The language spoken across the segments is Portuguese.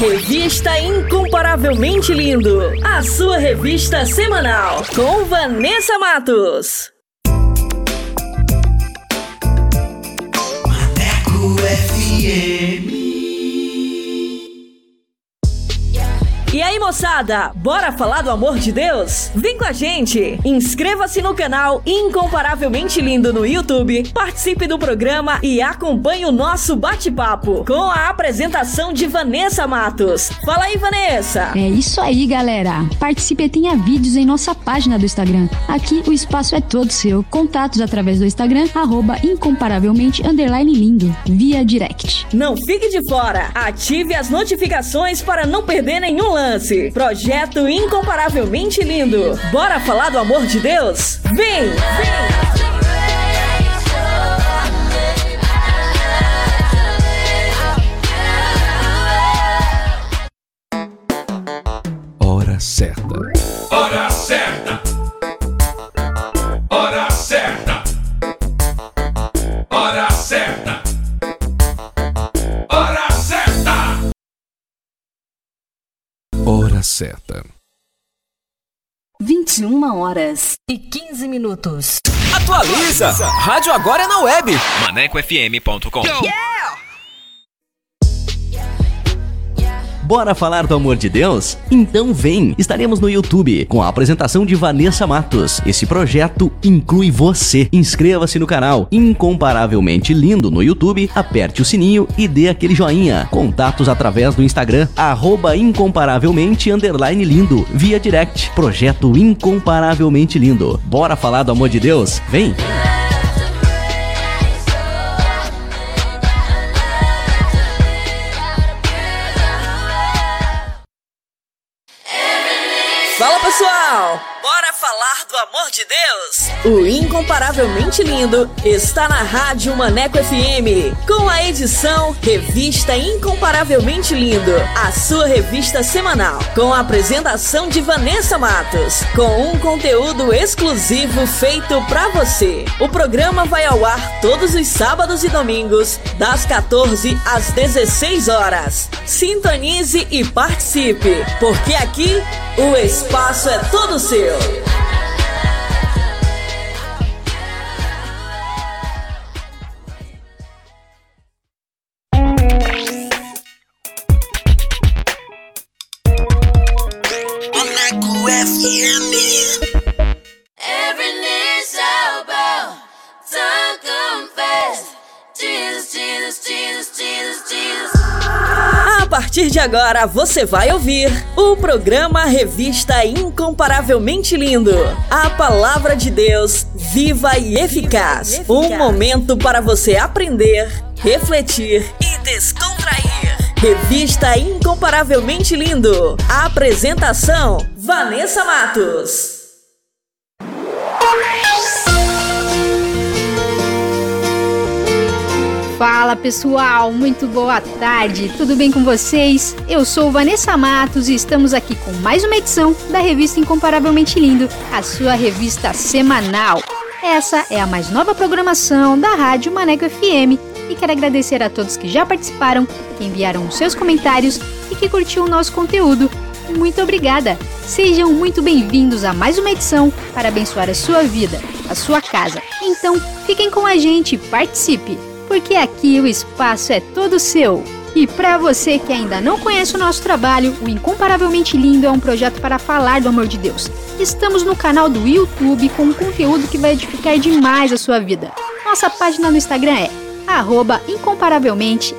Revista Incomparavelmente Lindo. A sua revista semanal. Com Vanessa Matos. Maneco FM. E aí, moçada, bora falar do amor de Deus? Vem com a gente! Inscreva-se no canal Incomparavelmente Lindo no YouTube, participe do programa e acompanhe o nosso bate-papo com a apresentação de Vanessa Matos. Fala aí, Vanessa! É isso aí, galera! Participe e tenha vídeos em nossa página do Instagram. Aqui o espaço é todo seu. Contatos através do Instagram, arroba incomparavelmente underline lindo, via direct. Não fique de fora! Ative as notificações para não perder nenhum lance. Projeto incomparavelmente lindo. Bora falar do amor de Deus? Vem! Vem! Hora certa. Certa. 21 horas e 15 minutos. Atualiza! Rádio agora é na web. ManecoFM.com. Bora falar do amor de Deus? Então vem! Estaremos no YouTube com a apresentação de Vanessa Matos. Esse projeto inclui você. Inscreva-se no canal Incomparavelmente Lindo no YouTube, aperte o sininho e dê aquele joinha. Contatos através do Instagram, arroba incomparavelmente lindo, via direct. Projeto Incomparavelmente Lindo. Bora falar do amor de Deus? Vem! Pessoal! Falar do amor de Deus? O Incomparavelmente Lindo está na Rádio Maneco FM, com a edição Revista Incomparavelmente Lindo, a sua revista semanal, com a apresentação de Vanessa Matos, com um conteúdo exclusivo feito pra você. O programa vai ao ar todos os sábados e domingos, das 14 às 16 horas. Sintonize e participe, porque aqui o espaço é todo seu. Yeah. Partir de agora você vai ouvir o programa Revista Incomparavelmente Lindo. A palavra de Deus viva e eficaz. Um momento para você aprender, refletir e descontrair. Revista Incomparavelmente Lindo. A apresentação: Vanessa Matos. Fala pessoal, muito boa tarde, tudo bem com vocês? Eu sou Vanessa Matos e estamos aqui com mais uma edição da revista Incomparavelmente Lindo, a sua revista semanal. Essa é a mais nova programação da Rádio Maneco FM e quero agradecer a todos que já participaram, que enviaram os seus comentários e que curtiu o nosso conteúdo. Muito obrigada! Sejam muito bem-vindos a mais uma edição para abençoar a sua vida, a sua casa. Então, fiquem com a gente participe! Porque aqui o espaço é todo seu. E para você que ainda não conhece o nosso trabalho, o Incomparavelmente Lindo é um projeto para falar do amor de Deus. Estamos no canal do YouTube com um conteúdo que vai edificar demais a sua vida. Nossa página no Instagram é incomparavelmente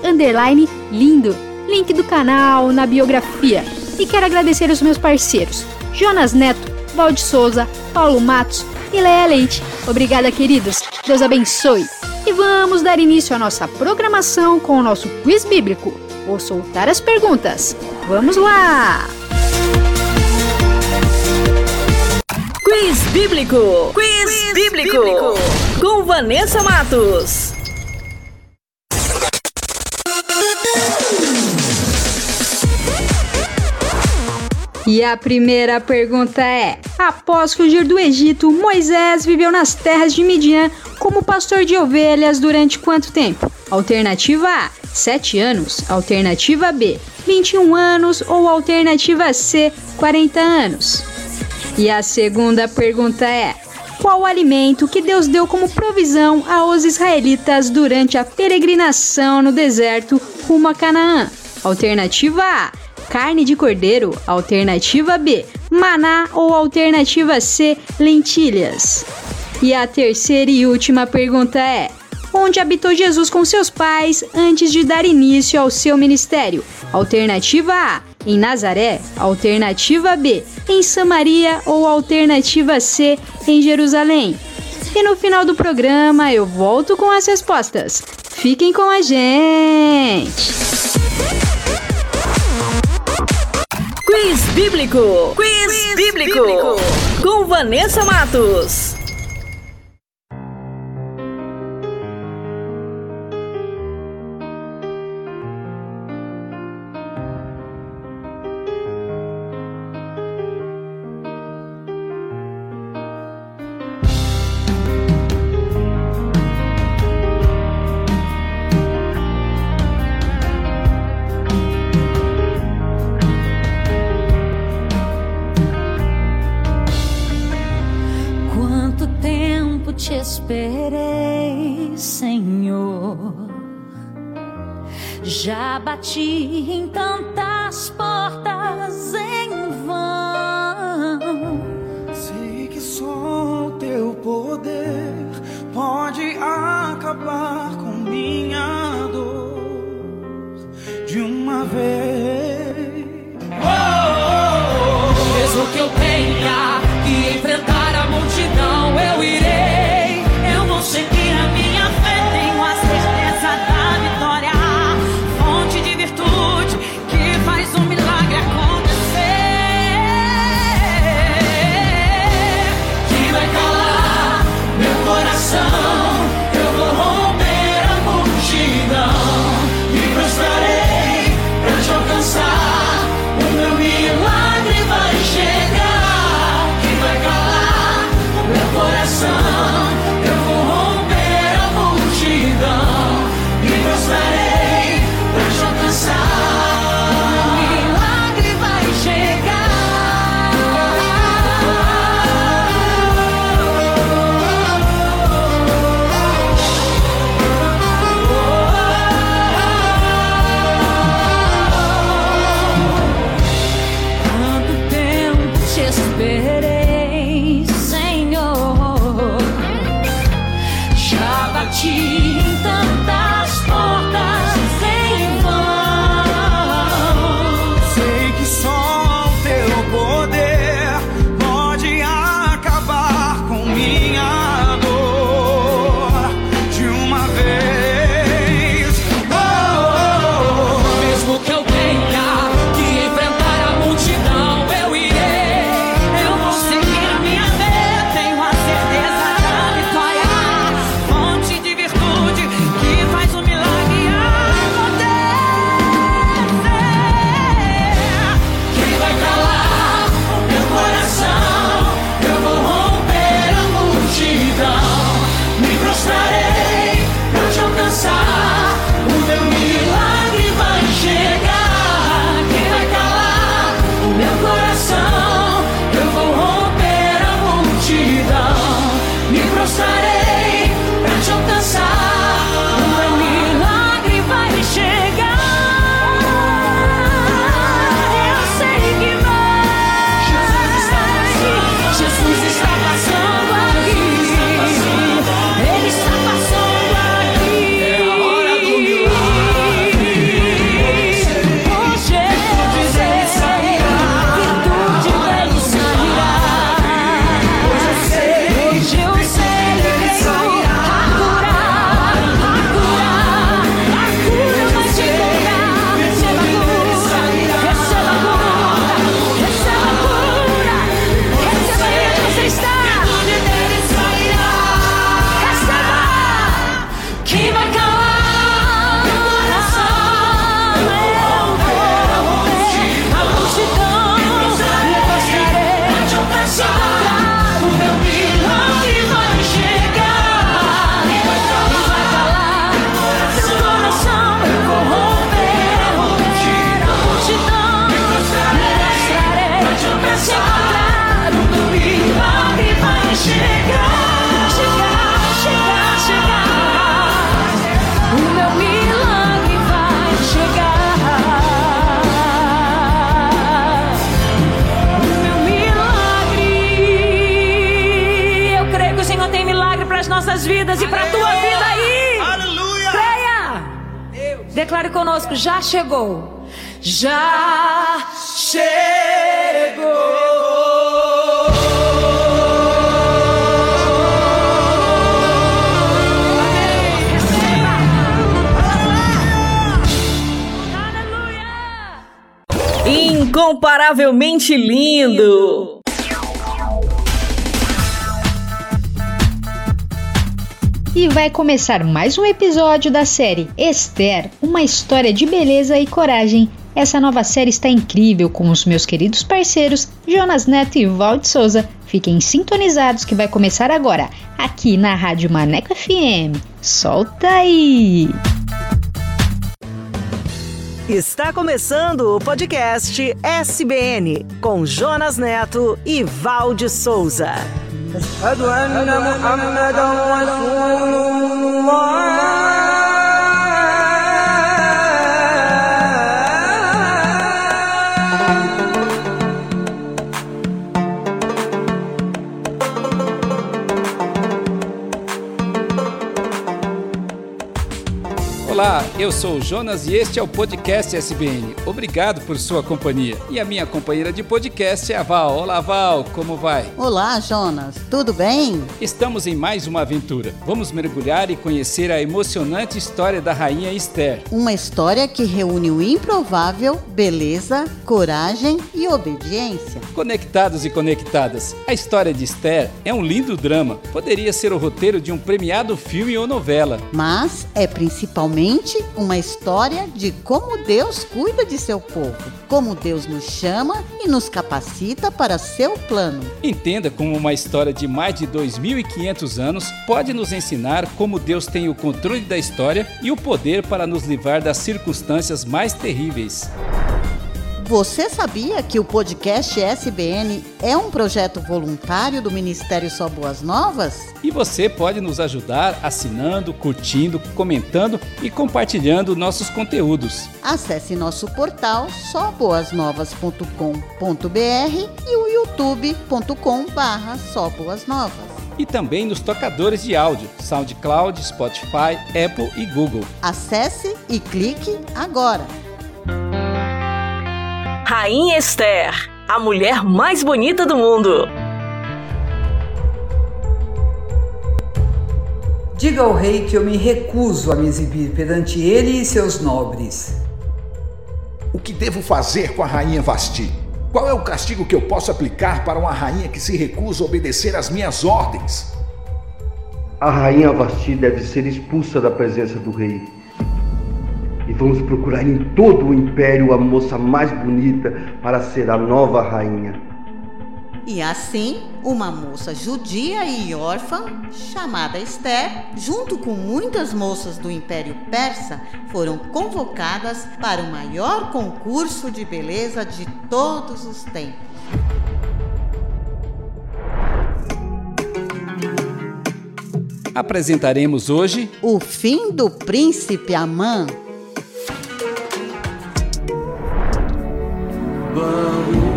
lindo. Link do canal na biografia. E quero agradecer os meus parceiros, Jonas Neto, Valde Souza, Paulo Matos e Leia Leite. Obrigada, queridos. Deus abençoe. E vamos dar início à nossa programação com o nosso quiz bíblico. Vou soltar as perguntas. Vamos lá! Quiz Bíblico. Quiz, bíblico. Com Vanessa Matos. E a primeira pergunta é: Após fugir do Egito, Moisés viveu nas terras de Midian como pastor de ovelhas durante quanto tempo? Alternativa A: 7 anos. Alternativa B: 21 anos ou alternativa C, 40 anos? E a segunda pergunta é: qual o alimento que Deus deu como provisão aos israelitas durante a peregrinação no deserto rumo a Canaã? Alternativa A: carne de cordeiro. Alternativa B: maná ou alternativa C: lentilhas. E a terceira e última pergunta é: onde habitou Jesus com seus pais antes de dar início ao seu ministério? Alternativa A: em Nazaré. Alternativa B: em Samaria ou alternativa C: em Jerusalém. E no final do programa eu volto com as respostas. Fiquem com a gente! Quiz Bíblico! Quiz, Quiz bíblico. bíblico! Com Vanessa Matos. Bati em tantas portas em vão. Sei que só o teu poder pode acabar com minha dor de uma vez. Declare conosco, já chegou. Já Incomparavelmente lindo. E vai começar mais um episódio da série Esther, uma história de beleza e coragem. Essa nova série está incrível com os meus queridos parceiros Jonas Neto e Valde Souza. Fiquem sintonizados que vai começar agora, aqui na Rádio Maneco FM. Solta aí! Está começando o podcast SBN com Jonas Neto e Valde Souza. أشهد أن محمدا رسول الله. Olá, eu sou o Jonas e este é o podcast SBN. Obrigado por sua companhia. E a minha companheira de podcast é a Val. Olá, Val, como vai? Olá, Jonas. Tudo bem? Estamos em mais uma aventura. Vamos mergulhar e conhecer a emocionante história da rainha Esther. Uma história que reúne o improvável, beleza, coragem e obediência. Conectados e conectadas, a história de Esther é um lindo drama. Poderia ser o roteiro de um premiado filme ou novela. Mas é principalmente uma história de como Deus cuida de seu povo, como Deus nos chama e nos capacita para seu plano. Entenda como uma história de mais de 2.500 anos pode nos ensinar como Deus tem o controle da história e o poder para nos livrar das circunstâncias mais terríveis. Você sabia que o podcast SBN é um projeto voluntário do Ministério Só Boas Novas? E você pode nos ajudar assinando, curtindo, comentando e compartilhando nossos conteúdos. Acesse nosso portal soboasnovas.com.br e o youtube.com barra soboasnovas. E também nos tocadores de áudio, SoundCloud, Spotify, Apple e Google. Acesse e clique agora. Rainha Esther, a mulher mais bonita do mundo. Diga ao rei que eu me recuso a me exibir perante ele e seus nobres. O que devo fazer com a rainha Vasti? Qual é o castigo que eu posso aplicar para uma rainha que se recusa a obedecer às minhas ordens? A rainha Vasti deve ser expulsa da presença do rei. E vamos procurar em todo o império a moça mais bonita para ser a nova rainha. E assim, uma moça judia e órfã, chamada Esther, junto com muitas moças do Império Persa, foram convocadas para o maior concurso de beleza de todos os tempos. Apresentaremos hoje O fim do príncipe Amã. but we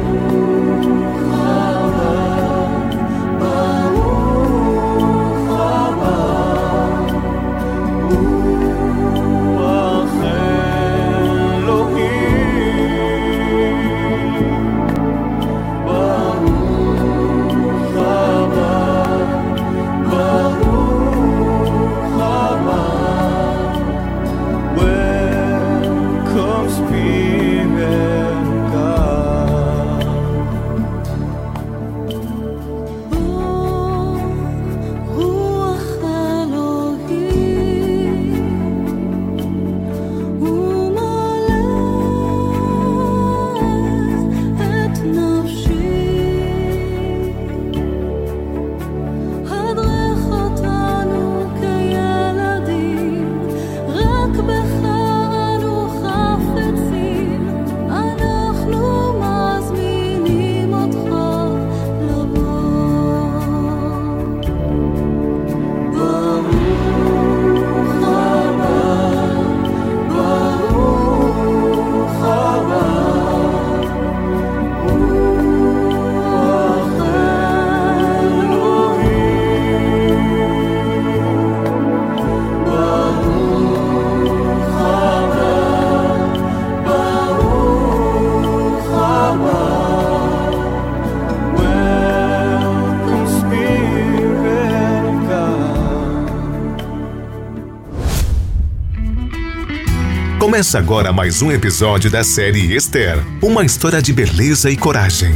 Começa agora mais um episódio da série Esther uma história de beleza e coragem.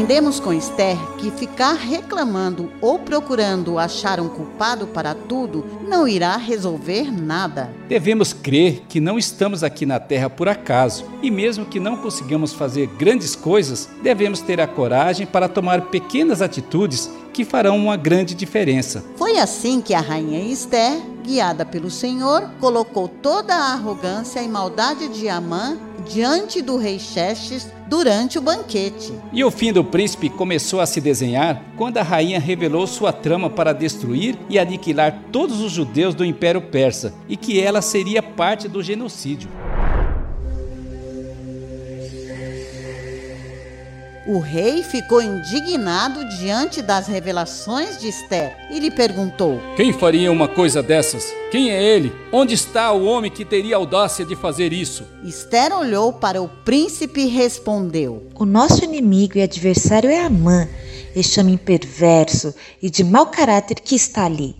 Aprendemos com Esther que ficar reclamando ou procurando achar um culpado para tudo não irá resolver nada. Devemos crer que não estamos aqui na Terra por acaso e, mesmo que não consigamos fazer grandes coisas, devemos ter a coragem para tomar pequenas atitudes que farão uma grande diferença. Foi assim que a rainha Esther, guiada pelo Senhor, colocou toda a arrogância e maldade de Amã diante do rei Xerxes durante o banquete. E o fim do príncipe começou a se desenhar quando a rainha revelou sua trama para destruir e aniquilar todos os judeus do Império Persa e que ela seria parte do genocídio. O rei ficou indignado diante das revelações de Esther e lhe perguntou: Quem faria uma coisa dessas? Quem é ele? Onde está o homem que teria audácia de fazer isso? Esther olhou para o príncipe e respondeu: O nosso inimigo e adversário é Amã, este homem perverso e de mau caráter que está ali.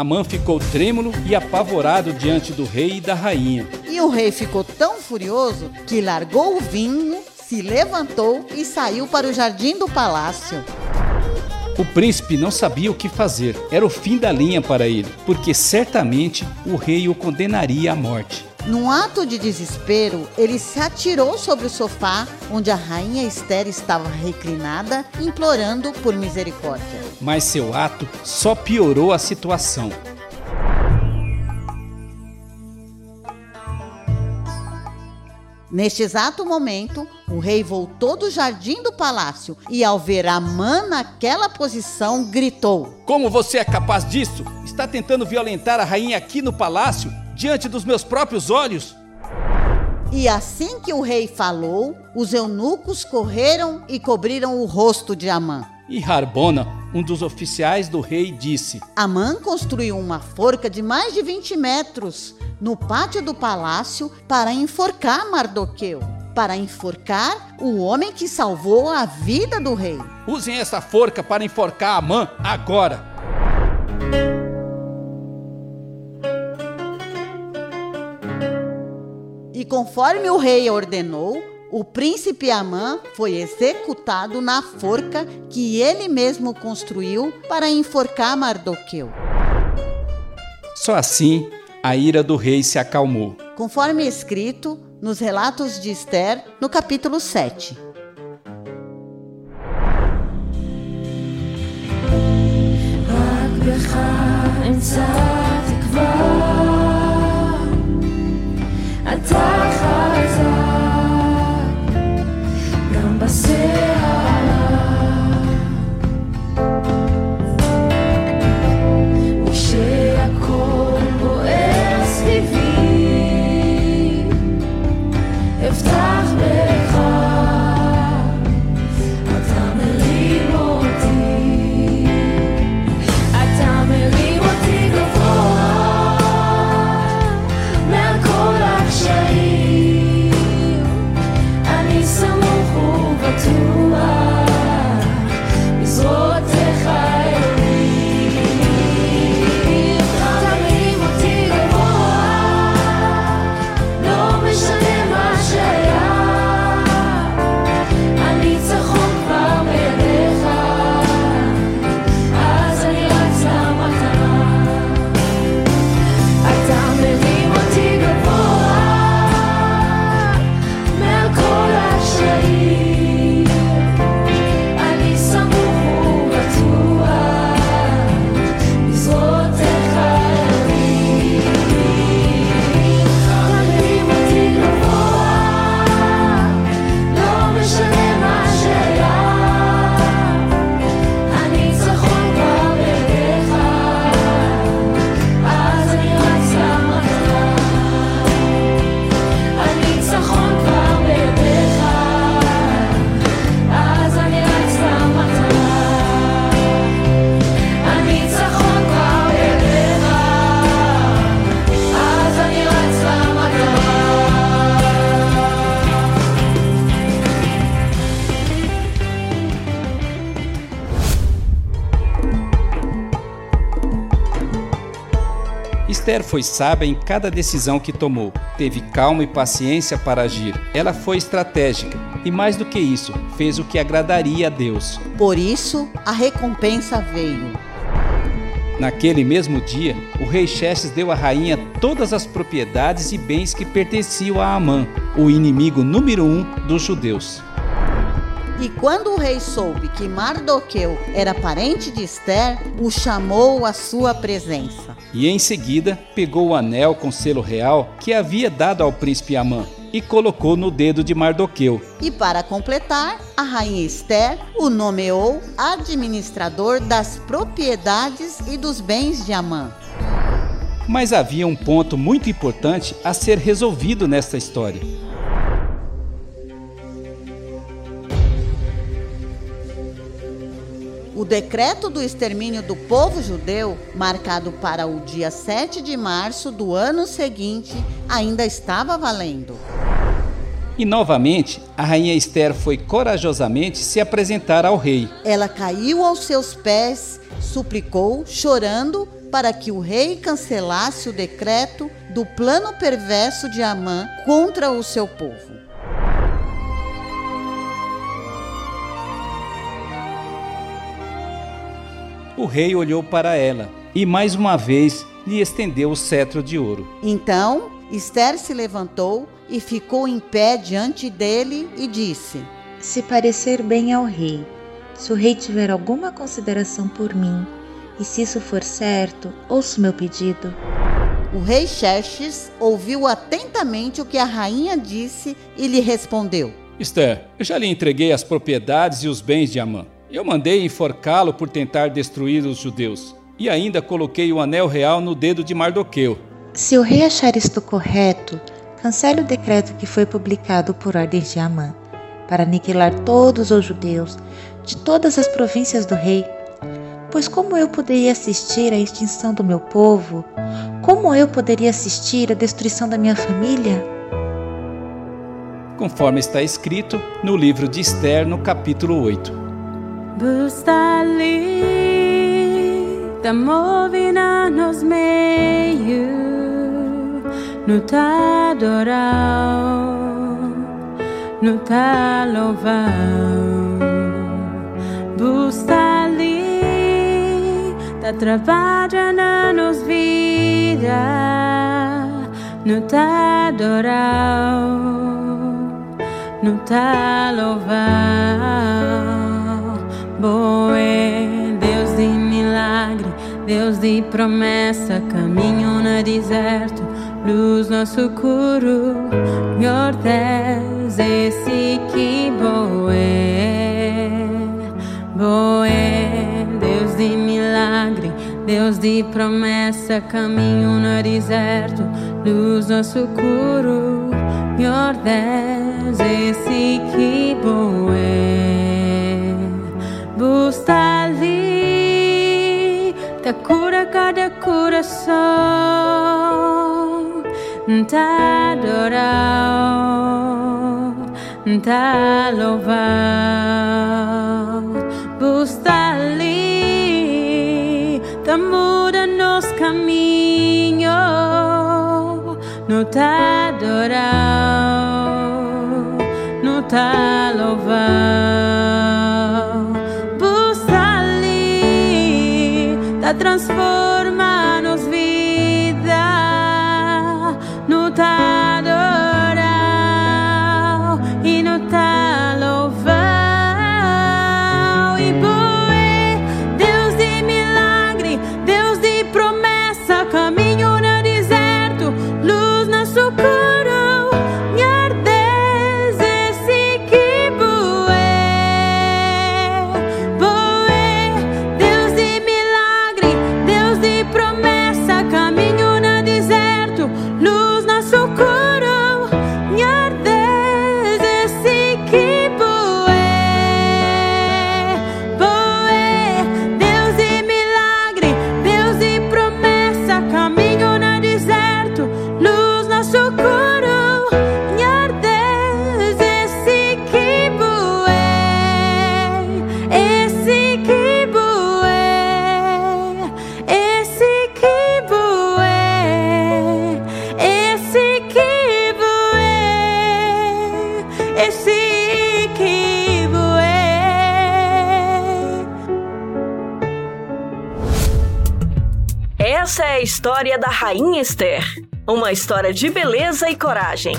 Amã ficou trêmulo e apavorado diante do rei e da rainha. E o rei ficou tão furioso que largou o vinho, se levantou e saiu para o jardim do palácio. O príncipe não sabia o que fazer. Era o fim da linha para ele, porque certamente o rei o condenaria à morte. Num ato de desespero, ele se atirou sobre o sofá onde a rainha Esther estava reclinada, implorando por misericórdia. Mas seu ato só piorou a situação. Neste exato momento, o rei voltou do jardim do palácio e, ao ver Amã naquela posição, gritou: Como você é capaz disso? Está tentando violentar a rainha aqui no palácio, diante dos meus próprios olhos? E assim que o rei falou, os eunucos correram e cobriram o rosto de Amã. E Harbona, um dos oficiais do rei, disse: Amã construiu uma forca de mais de 20 metros no pátio do palácio para enforcar Mardoqueu. Para enforcar o homem que salvou a vida do rei. Usem essa forca para enforcar Amã agora. E conforme o rei ordenou, o príncipe Amã foi executado na forca que ele mesmo construiu para enforcar Mardoqueu. Só assim a ira do rei se acalmou. Conforme escrito nos relatos de Esther, no capítulo 7. אתה חזק, גם בסערה. Esther foi sábia em cada decisão que tomou. Teve calma e paciência para agir. Ela foi estratégica e, mais do que isso, fez o que agradaria a Deus. Por isso, a recompensa veio. Naquele mesmo dia, o rei Xerxes deu à rainha todas as propriedades e bens que pertenciam a Amã, o inimigo número um dos judeus. E quando o rei soube que Mardoqueu era parente de Esther, o chamou à sua presença. E em seguida pegou o anel com selo real que havia dado ao príncipe Amã e colocou no dedo de Mardoqueu. E para completar, a rainha Esther o nomeou administrador das propriedades e dos bens de Amã. Mas havia um ponto muito importante a ser resolvido nesta história. Decreto do extermínio do povo judeu, marcado para o dia 7 de março do ano seguinte, ainda estava valendo. E novamente, a rainha Esther foi corajosamente se apresentar ao rei. Ela caiu aos seus pés, suplicou, chorando, para que o rei cancelasse o decreto do plano perverso de Amã contra o seu povo. O rei olhou para ela e mais uma vez lhe estendeu o cetro de ouro. Então Esther se levantou e ficou em pé diante dele e disse: Se parecer bem ao rei, se o rei tiver alguma consideração por mim, e se isso for certo, ouço meu pedido. O rei Xerxes ouviu atentamente o que a rainha disse e lhe respondeu: Esther, eu já lhe entreguei as propriedades e os bens de Amã. Eu mandei enforcá-lo por tentar destruir os judeus. E ainda coloquei o anel real no dedo de Mardoqueu. Se o rei achar isto correto, cancele o decreto que foi publicado por ordem de Amã, para aniquilar todos os judeus de todas as províncias do rei. Pois como eu poderia assistir à extinção do meu povo? Como eu poderia assistir à destruição da minha família? Conforme está escrito no livro de Esther, no capítulo 8. Bustali da movina nos meio no tá adorar no tá louvar Bustali da trabalhando nos vida no tá adorar no tá louvar Boé, Deus de milagre, Deus de promessa, caminho no deserto, luz no socorro, Senhor Deus, esse que boé, boé, Deus de milagre, Deus de promessa, caminho no deserto, luz no socorro, Senhor Deus, esse que boé. Busta ali, da cura cada coração, tá adorar, tá louvar. Busta ali, da muda nos caminhos, no tá adorar, no tá louvar. Transforma-nos história da Rainha Esther. Uma história de beleza e coragem.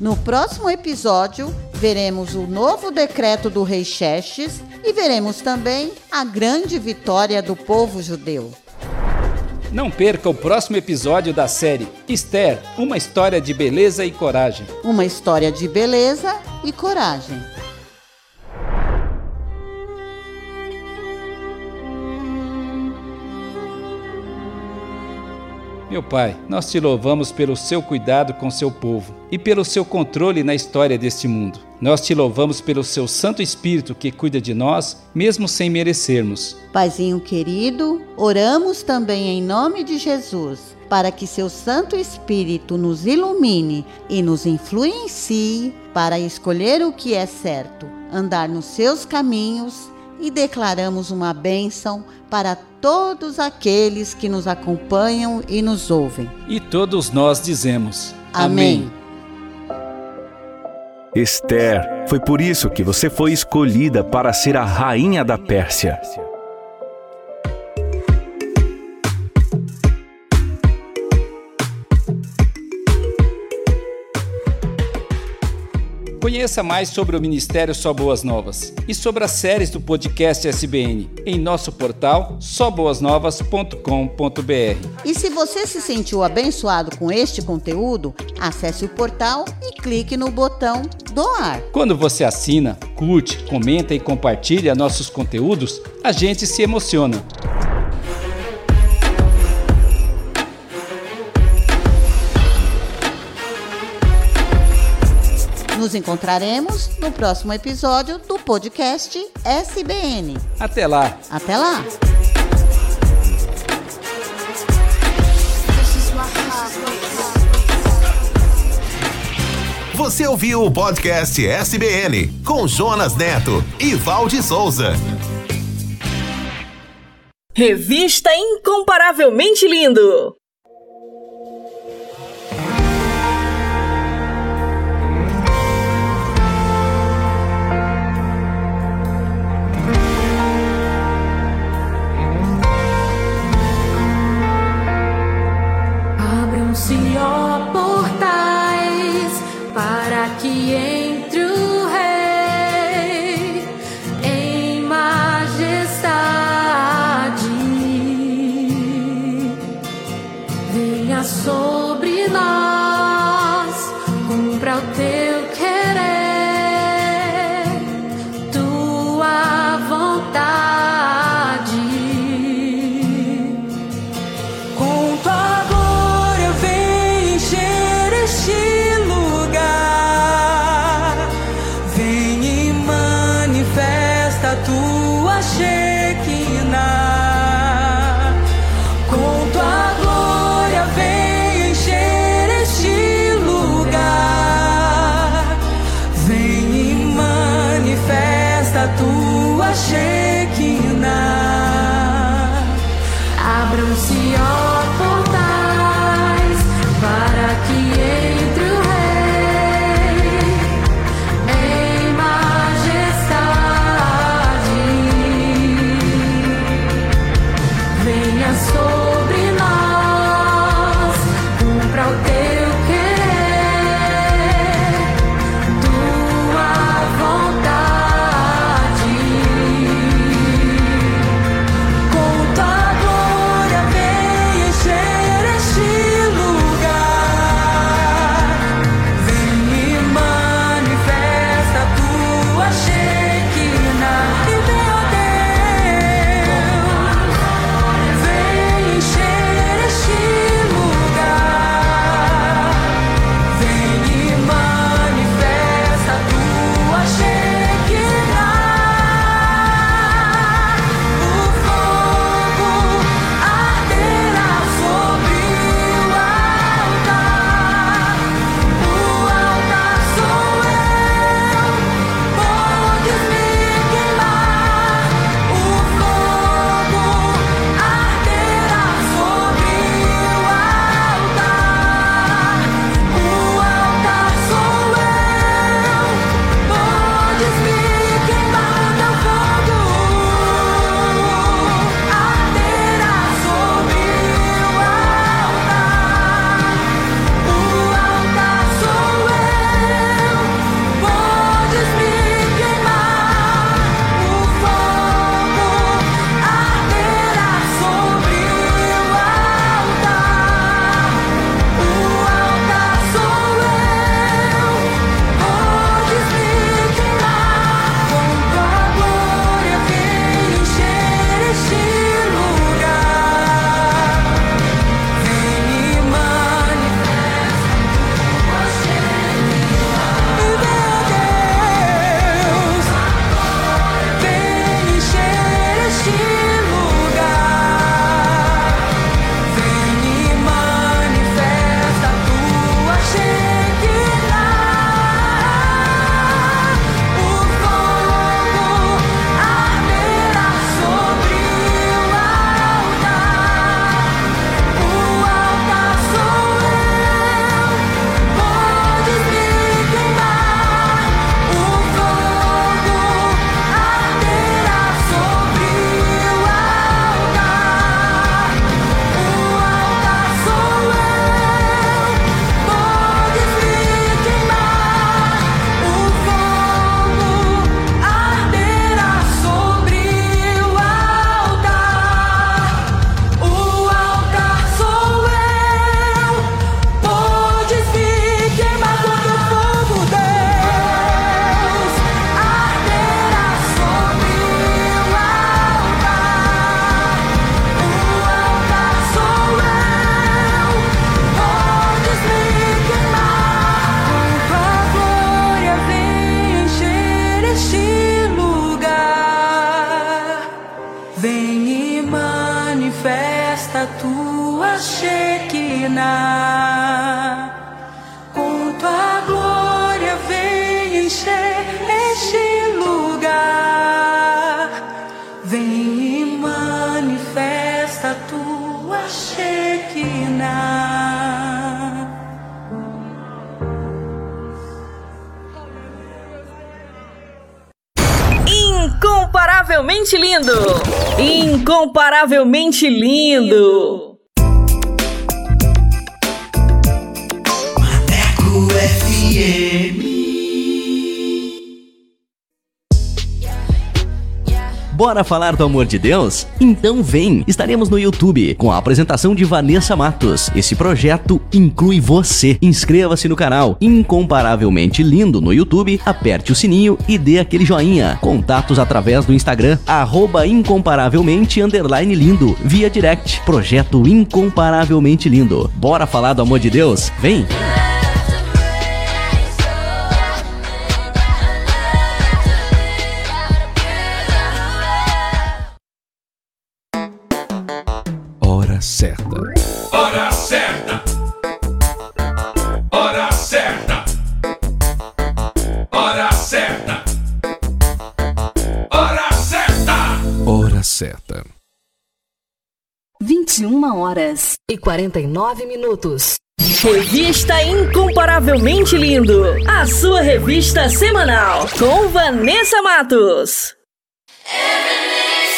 No próximo episódio, veremos o novo decreto do rei Xerxes e veremos também a grande vitória do povo judeu. Não perca o próximo episódio da série Esther, uma história de beleza e coragem. Uma história de beleza e coragem. Meu Pai, nós te louvamos pelo seu cuidado com seu povo e pelo seu controle na história deste mundo. Nós te louvamos pelo seu Santo Espírito que cuida de nós, mesmo sem merecermos. Paizinho querido, oramos também em nome de Jesus, para que seu Santo Espírito nos ilumine e nos influencie para escolher o que é certo, andar nos seus caminhos e declaramos uma bênção para todos aqueles que nos acompanham e nos ouvem. E todos nós dizemos: Amém. Esther, foi por isso que você foi escolhida para ser a rainha da Pérsia. Conheça mais sobre o Ministério Só Boas Novas e sobre as séries do podcast SBN em nosso portal soboasnovas.com.br. E se você se sentiu abençoado com este conteúdo, acesse o portal e clique no botão doar. Quando você assina, curte, comenta e compartilha nossos conteúdos, a gente se emociona. Nos encontraremos no próximo episódio do podcast SBN. Até lá! Até lá! Você ouviu o podcast SBN com Jonas Neto e Valde Souza. Revista Incomparavelmente Lindo. Incomparavelmente Bora falar do amor de Deus? Então vem! Estaremos no YouTube com a apresentação de Vanessa Matos. Esse projeto inclui você. Inscreva-se no canal Incomparavelmente Lindo no YouTube, aperte o sininho e dê aquele joinha. Contatos através do Instagram, arroba incomparavelmente lindo, via direct. Projeto Incomparavelmente Lindo. Bora falar do amor de Deus? Vem! 21 horas e 49 minutos. Revista Incomparavelmente Lindo, a sua revista semanal com Vanessa Matos.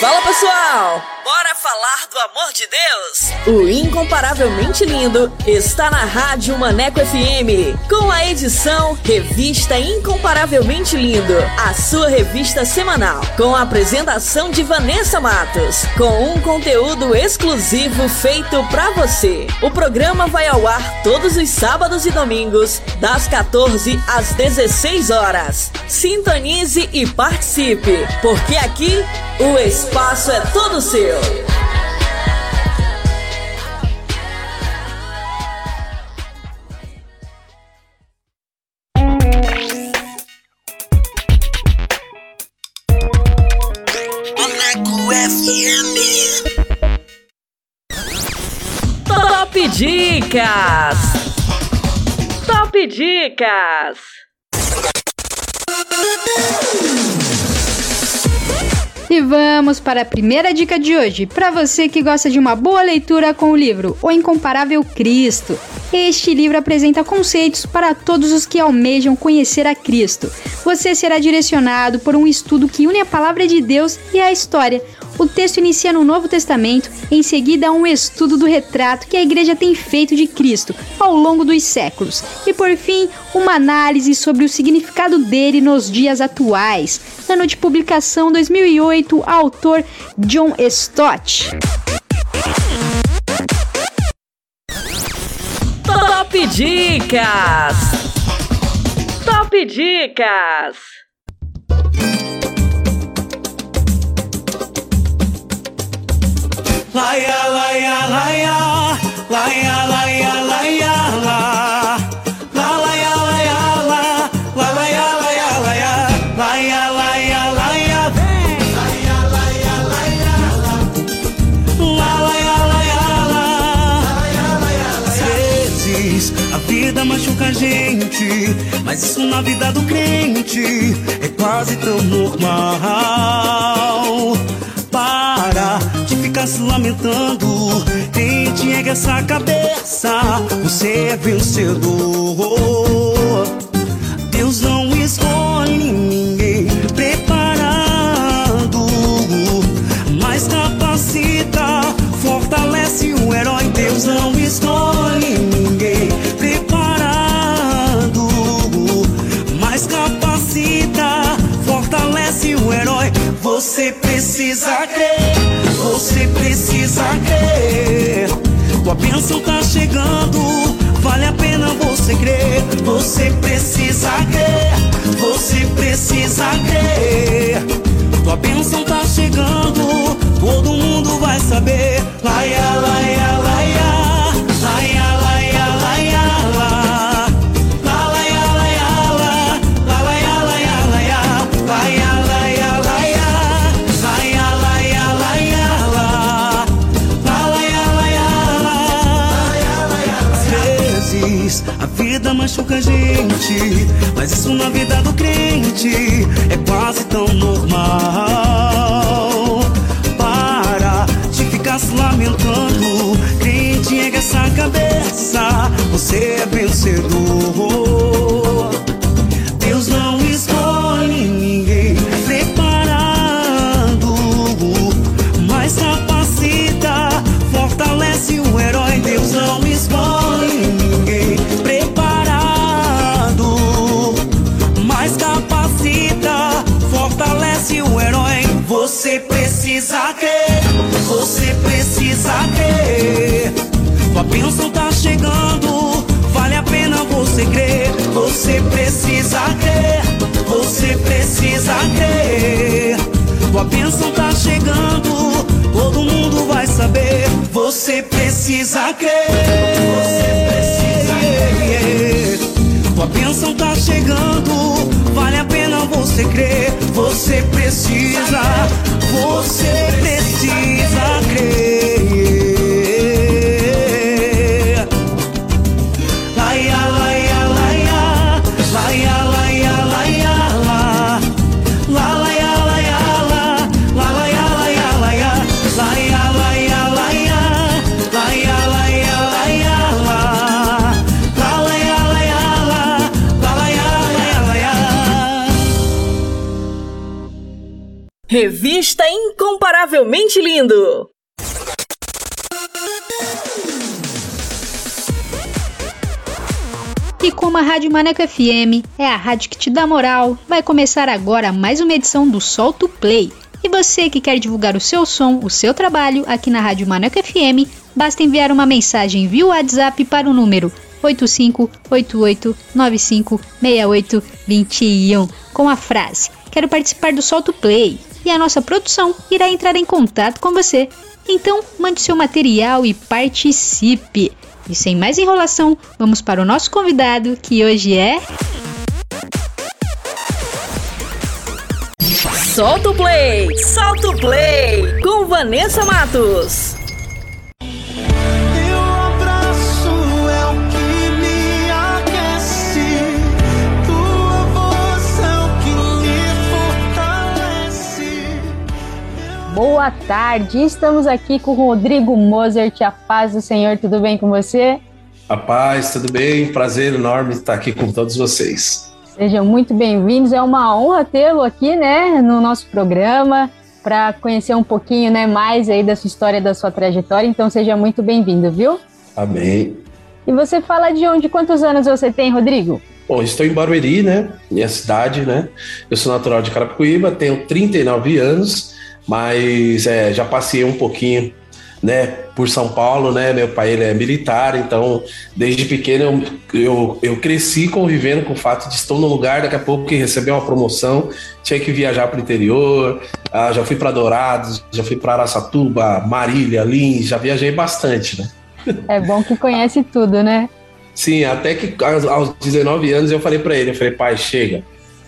Fala pessoal, bora falar do amor de Deus? O Incomparavelmente Lindo está na Rádio Maneco FM com a edição Revista Incomparavelmente Lindo, a sua revista semanal, com a apresentação de Vanessa Matos, com um conteúdo exclusivo feito pra você. O programa vai ao ar todos os sábados e domingos, das 14 às 16 horas. Sintonize e participe, porque aqui o espaço é todo seu. FM. Top Dicas! Top Dicas! E vamos para a primeira dica de hoje, para você que gosta de uma boa leitura com o livro O Incomparável Cristo. Este livro apresenta conceitos para todos os que almejam conhecer a Cristo. Você será direcionado por um estudo que une a palavra de Deus e a história. O texto inicia no Novo Testamento, em seguida um estudo do retrato que a igreja tem feito de Cristo ao longo dos séculos, e por fim, uma análise sobre o significado dele nos dias atuais. Ano de publicação 2008, autor John Stott. Top Dicas! Top Dicas! Laia, laia, laia, laia, laia, laia, la. La, laia, laia, la. La, laia, laia, laia. Laia, laia, laia, vem. Laia, laia, laia, la. La, laia, laia, la. Às vezes a vida machuca a gente, mas isso na vida do crente é quase tão normal. Ficar se lamentando, tente ergue essa cabeça, você é vencedor. Deus não escolhe ninguém preparado, mas capacita, fortalece o herói. Deus não escolhe ninguém preparado, mas capacita, fortalece o herói. Você precisa crer, você precisa crer. Tua bênção tá chegando, vale a pena você crer. Você precisa crer, você precisa crer. Tua bênção tá chegando, todo mundo vai saber. Laia, laia, laia, machuca a gente. Mas isso na vida do crente é quase tão normal. Para de ficar se lamentando. Crente, erga essa cabeça. Você é vencedor. Bênção tá chegando, vale a pena você crer. Você precisa crer, você precisa crer. Tua bênção tá chegando, todo mundo vai saber. Você precisa crer, você precisa crer. Tua bênção tá chegando, vale a pena você crer. Você precisa, você precisa crer. Revista Incomparavelmente Lindo. E como a Rádio Maneco FM é a rádio que te dá moral, vai começar agora mais uma edição do Solto Play. E você que quer divulgar o seu som, o seu trabalho aqui na Rádio Maneco FM, basta enviar uma mensagem via WhatsApp para o número 8588956821 com a frase Quero participar do Solto Play e a nossa produção irá entrar em contato com você. Então, mande seu material e participe. E sem mais enrolação, vamos para o nosso convidado, que hoje é. Solta o play! Solta o play! Com Vanessa Matos. Boa tarde, estamos aqui com o Rodrigo Mozart, a paz do Senhor, tudo bem com você? A paz, tudo bem? Prazer enorme estar aqui com todos vocês. Sejam muito bem-vindos, é uma honra tê-lo aqui, né, no nosso programa, para conhecer um pouquinho, né, mais aí da sua história, da sua trajetória, então seja muito bem-vindo, viu? Amém. E você fala de onde, quantos anos você tem, Rodrigo? Bom, estou em Barueri, né? Minha cidade, né? Eu sou natural de Carapicuíba, tenho 39 anos, mas é, já passei um pouquinho, né, por São Paulo, né? Meu pai ele é militar, então desde pequeno eu, eu, eu cresci convivendo com o fato de estar num lugar, daqui a pouco que receber uma promoção, tinha que viajar para o interior. Ah, já fui para Dourados, já fui para Araçatuba, Marília, Lins, já viajei bastante, né? É bom que conhece tudo, né? Sim, até que aos- aos 19 anos eu falei pra ele, eu falei, pai, chega.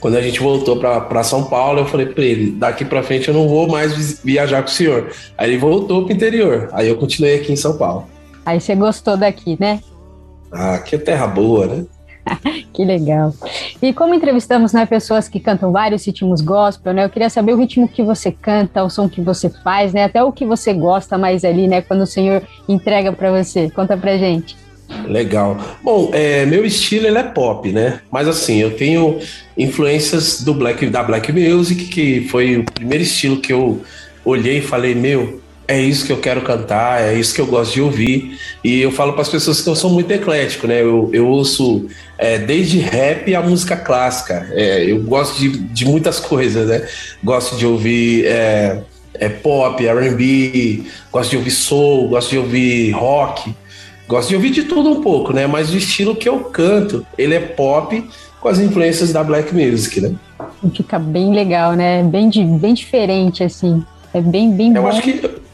Quando a gente voltou pra- pra São Paulo, eu falei pra ele, daqui pra frente eu não vou mais vi- viajar com o senhor. Aí ele voltou pro interior, aí eu continuei aqui em São Paulo. Aí você gostou daqui, né? Ah, é terra boa, né? Que legal. E como entrevistamos né, pessoas que cantam vários ritmos gospel, né? Eu queria saber o ritmo que você canta, o som que você faz, né? Até o que você gosta mais ali, né? Quando o Senhor entrega pra você. Conta pra gente. Legal. Bom, é, meu estilo ele é pop, né? Mas assim, eu tenho influências do black, da black music, que foi o primeiro estilo que eu olhei e falei, meu, é isso que eu quero cantar, é isso que eu gosto de ouvir. E eu falo para as pessoas que eu sou muito eclético, né? Eu, eu ouço é, desde rap a música clássica. É, eu gosto de, de muitas coisas, né? Gosto de ouvir é, é, pop, RB, gosto de ouvir soul, gosto de ouvir rock. Gosto de ouvir de tudo um pouco, né? Mas o estilo que eu canto, ele é pop com as influências da black music, né? Fica bem legal, né? Bem, bem diferente, assim. É bem, bem Eu bom. acho que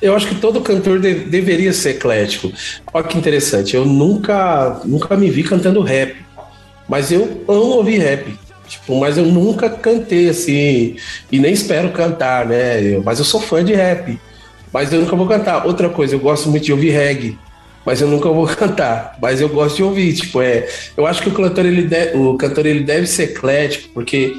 eu acho que todo cantor de- deveria ser eclético. Olha que interessante, eu nunca nunca me vi cantando rap, mas eu amo ouvir rap. Tipo, mas eu nunca cantei assim e nem espero cantar, né? Eu- mas eu sou fã de rap. Mas eu nunca vou cantar. Outra coisa, eu gosto muito de ouvir reggae. Mas eu nunca vou cantar. Mas eu gosto de ouvir, tipo, é, eu acho que o cantor ele, de, o cantor ele deve ser eclético, porque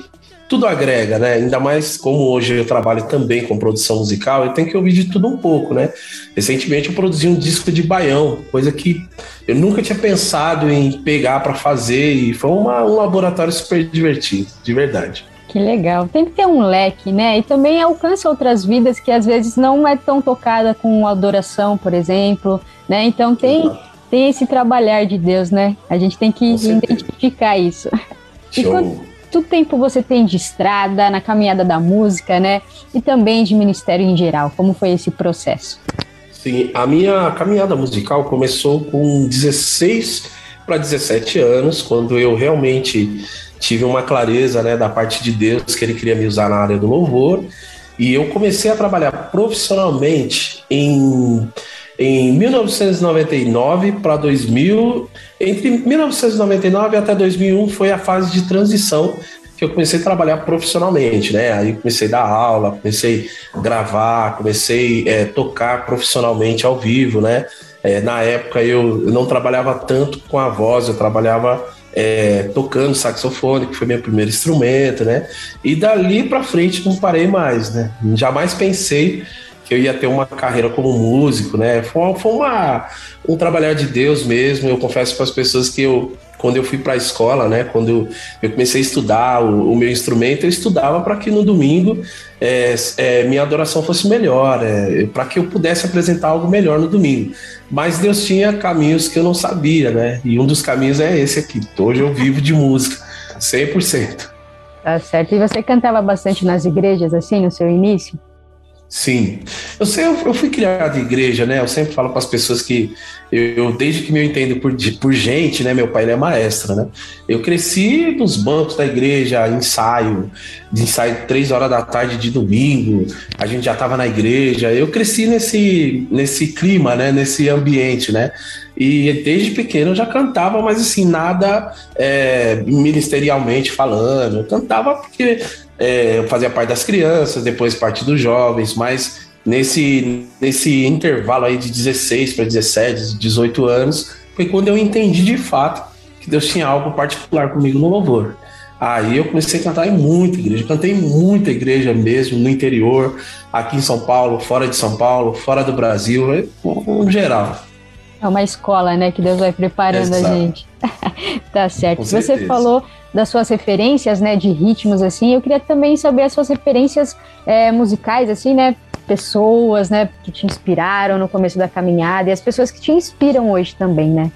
tudo agrega, né? Ainda mais como hoje eu trabalho também com produção musical, eu tenho que ouvir de tudo um pouco, né? Recentemente eu produzi um disco de baião, coisa que eu nunca tinha pensado em pegar para fazer e foi uma, um laboratório super divertido, de verdade. Que legal. Tem que ter um leque, né? E também alcança outras vidas que às vezes não é tão tocada com adoração, por exemplo, né? Então tem, tem esse trabalhar de Deus, né? A gente tem que identificar isso. E quanto, quanto tempo você tem de estrada, na caminhada da música, né? E também de ministério em geral? Como foi esse processo? Sim, a minha caminhada musical começou com 16 para 17 anos, quando eu realmente tive uma clareza né, da parte de Deus que ele queria me usar na área do louvor. E eu comecei a trabalhar profissionalmente em, em 1999 para 2000. Entre 1999 até 2001 foi a fase de transição que eu comecei a trabalhar profissionalmente, né? Aí comecei a dar aula, comecei a gravar, comecei a é, tocar profissionalmente ao vivo, né? É, na época eu, não trabalhava tanto com a voz, eu trabalhava é, tocando saxofone, que foi meu primeiro instrumento, né? E dali para frente não parei mais, né? Jamais pensei que eu ia ter uma carreira como músico, né? Foi, foi uma, um trabalhar de Deus mesmo. Eu confesso para as pessoas que eu quando eu fui para a escola, né, quando eu comecei a estudar o, o meu instrumento, eu estudava para que no domingo é, é, minha adoração fosse melhor, é, para que eu pudesse apresentar algo melhor no domingo. Mas Deus tinha caminhos que eu não sabia, né? E um dos caminhos é esse aqui. Hoje eu vivo de música, 100%. Tá certo. E você cantava bastante nas igrejas, assim, no seu início? Sim. Eu sei, eu, fui criado em igreja, né? Eu sempre falo para as pessoas que eu, desde que me entendo por, por gente, né? Meu pai ele é maestro, né? Eu cresci nos bancos da igreja, ensaio, de ensaio três horas da tarde de domingo. A gente já estava na igreja. Eu cresci nesse, nesse clima, né? Nesse ambiente, né? E desde pequeno eu já cantava, mas assim, nada é, ministerialmente falando. Eu cantava porque é, eu fazia parte das crianças, depois parte dos jovens, mas nesse, nesse intervalo aí de 16 para 17, 18 anos, foi quando eu entendi de fato que Deus tinha algo particular comigo no louvor. Aí eu comecei a cantar em muita igreja, cantei em muita igreja mesmo, no interior, aqui em São Paulo, fora de São Paulo, fora do Brasil, no geral. É uma escola, né, que Deus vai preparando Exato. a gente. tá certo. Você falou das suas referências, né, de ritmos, assim, eu queria também saber as suas referências é, musicais, assim, né, pessoas, né, que te inspiraram no começo da caminhada e as pessoas que te inspiram hoje também, né?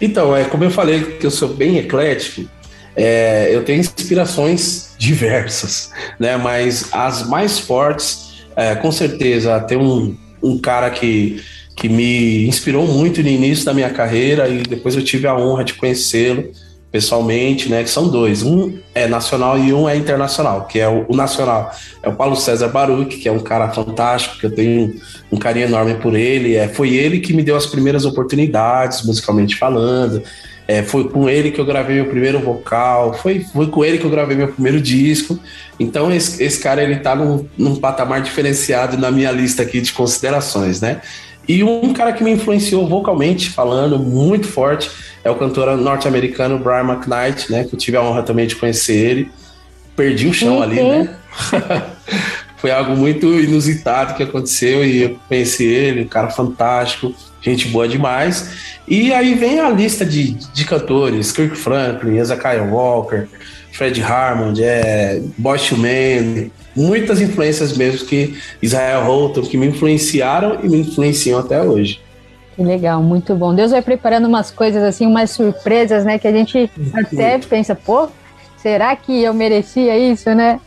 Então, é como eu falei que eu sou bem eclético, é, eu tenho inspirações diversas, né, mas as mais fortes, é, com certeza, tem um, um cara que que me inspirou muito no início da minha carreira e depois eu tive a honra de conhecê-lo pessoalmente, né? Que são dois, um é nacional e um é internacional, que é o, o nacional é o Paulo César Baruch, que é um cara fantástico, que eu tenho um, carinho enorme por ele. É, foi ele que me deu as primeiras oportunidades, musicalmente falando. É, foi com ele que eu gravei meu primeiro vocal, foi, foi com ele que eu gravei meu primeiro disco. Então, esse, esse cara ele tá num, num patamar diferenciado na minha lista aqui de considerações, né? E um cara que me influenciou vocalmente, falando muito forte, é o cantor norte-americano Brian McKnight, né? Que eu tive a honra também de conhecer ele. Perdi o chão uhum. ali, né? Foi algo muito inusitado que aconteceu e eu conheci ele, um cara fantástico, gente boa demais. E aí vem a lista de, de cantores: Kirk Franklin, Ezekiel Walker, Fred Harmon, é, Bosch Man, muitas influências mesmo que Israel Houghton, que me influenciaram e me influenciam até hoje. Que legal, muito bom. Deus vai preparando umas coisas assim, umas surpresas, né? Que a gente até pensa, pô, será que eu merecia isso, né?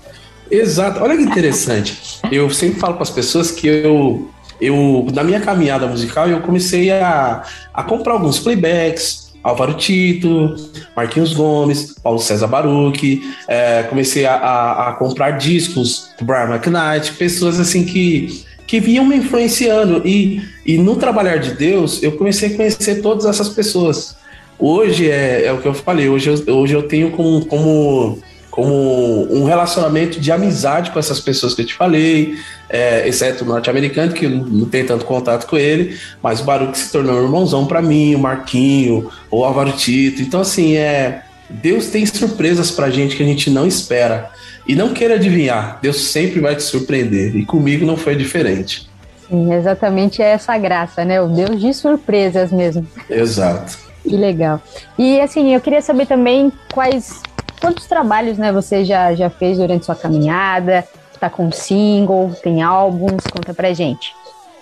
Exato. Olha que interessante. eu sempre falo para as pessoas que eu, eu, na minha caminhada musical, eu comecei a, a comprar alguns playbacks, Álvaro Tito, Marquinhos Gomes, Paulo César Baruch, é, comecei a, a, a, comprar discos do Brian McKnight, pessoas assim que, que vinham me influenciando. E, e no trabalhar de Deus, eu comecei a conhecer todas essas pessoas. Hoje é, é o que eu falei, hoje eu, hoje eu tenho como, como como um relacionamento de amizade com essas pessoas que eu te falei, é, exceto o norte-americano, que não tenho tanto contato com ele, mas o Baruch se tornou um irmãozão para mim, o Marquinho, o Álvaro Tito. Então, assim, é, Deus tem surpresas pra gente que a gente não espera. E não queira adivinhar, Deus sempre vai te surpreender. E comigo não foi diferente. Sim, exatamente essa graça, né? O Deus de surpresas mesmo. Exato. Que legal. E assim, eu queria saber também quais quantos trabalhos, né, você já já fez durante sua caminhada? Tá com single, tem álbuns? Conta pra gente.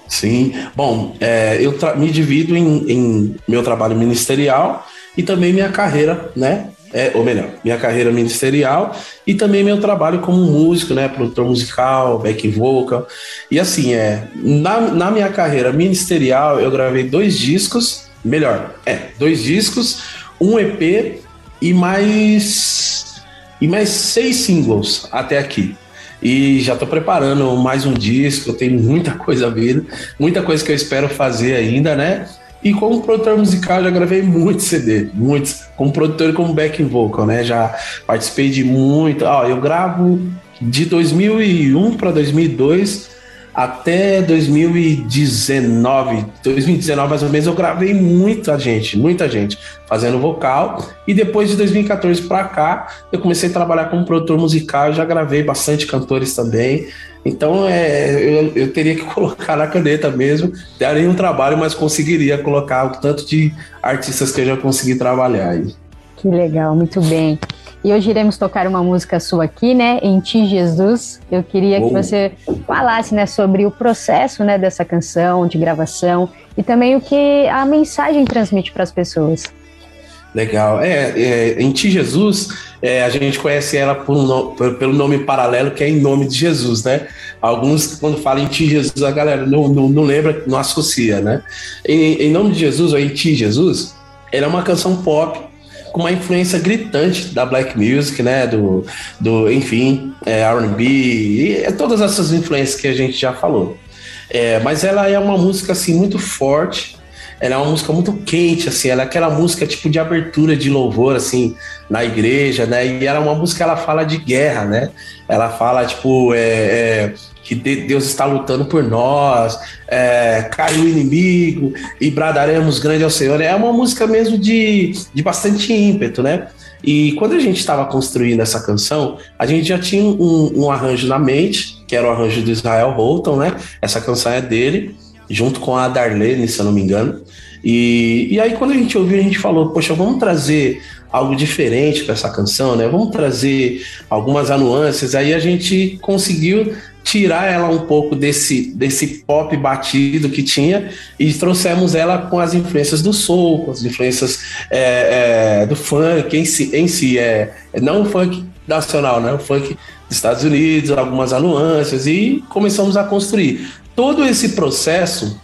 Sim. Bom, é, eu me divido em, em meu trabalho ministerial e também minha carreira, né? É, ou melhor, minha carreira ministerial e também meu trabalho como músico, né? Produtor musical, back vocal. E assim, é, na, na minha carreira ministerial, eu gravei dois discos, melhor, é, dois discos, um EP e mais e mais seis singles até aqui. E já estou preparando mais um disco, tem muita coisa vindo, muita coisa que eu espero fazer ainda, né? E como produtor musical, já gravei muitos CD, muitos. Como produtor e como back vocal, né? Já participei de muito. Ó, eu gravo de 2001 para 2002 até 2019, 2019 mais ou menos, eu gravei muita gente, muita gente fazendo vocal. E depois de 2014 para cá, eu comecei a trabalhar como produtor musical, já gravei bastante cantores também. Então é, eu, eu teria que colocar na caneta mesmo. Daria um trabalho, mas conseguiria colocar o tanto de artistas que eu já consegui trabalhar aí. Que legal, muito bem. E hoje iremos tocar uma música sua aqui, né? Em Ti Jesus. Eu queria que você falasse, né, sobre o processo, né, dessa canção, de gravação e também o que a mensagem transmite para as pessoas. Legal. É, é, em Ti Jesus, é, a gente conhece ela por, pelo nome paralelo, que é em nome de Jesus, né? Alguns, quando falam em Ti Jesus, a galera não, não, não lembra, não associa, né? Em, em nome de Jesus, ou em Ti Jesus, ela é uma canção pop com uma influência gritante da black music, né? Do, do enfim, é, R&B é todas essas influências que a gente já falou. É, mas ela é uma música assim muito forte. Ela é uma música muito quente, assim. Ela é aquela música tipo de abertura de louvor, assim, na igreja, né? E ela é uma música ela fala de guerra, né? Ela fala tipo é, é que Deus está lutando por nós, é, caiu o inimigo e bradaremos grande ao Senhor. É uma música mesmo de, de bastante ímpeto, né? E quando a gente estava construindo essa canção, a gente já tinha um, um, arranjo na mente, que era o arranjo do Israel Holton, né? Essa canção é dele, junto com a Darlene, se eu não me engano. E, e aí, quando a gente ouviu, a gente falou: Poxa, vamos trazer algo diferente para essa canção, né? Vamos trazer algumas nuances. Aí a gente conseguiu tirar ela um pouco desse, desse pop batido que tinha e trouxemos ela com as influências do soul, com as influências é, é, do funk em si, em si é, não o funk nacional, né? O funk dos Estados Unidos, algumas nuances e começamos a construir. Todo esse processo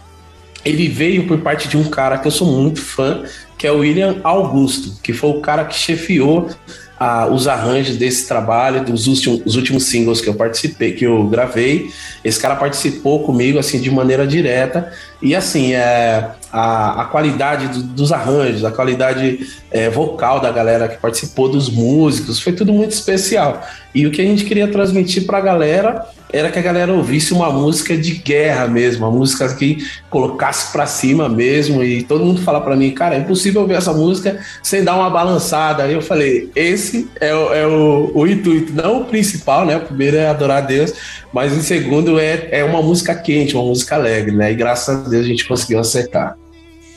ele veio por parte de um cara que eu sou muito fã, que é o William Augusto, que foi o cara que chefiou a, os arranjos desse trabalho, dos últimos, últimos singles que eu participei, que eu gravei. Esse cara participou comigo assim de maneira direta e assim é, a, a qualidade do, dos arranjos, a qualidade é, vocal da galera que participou, dos músicos, foi tudo muito especial. E o que a gente queria transmitir para a galera era que a galera ouvisse uma música de guerra mesmo, uma música que colocasse para cima mesmo. E todo mundo fala para mim, cara, é impossível ouvir essa música sem dar uma balançada. Aí eu falei, esse é, o, é o, o intuito, não o principal, né? O primeiro é adorar a Deus, mas o segundo é, é uma música quente, uma música alegre, né? E graças a Deus a gente conseguiu acertar.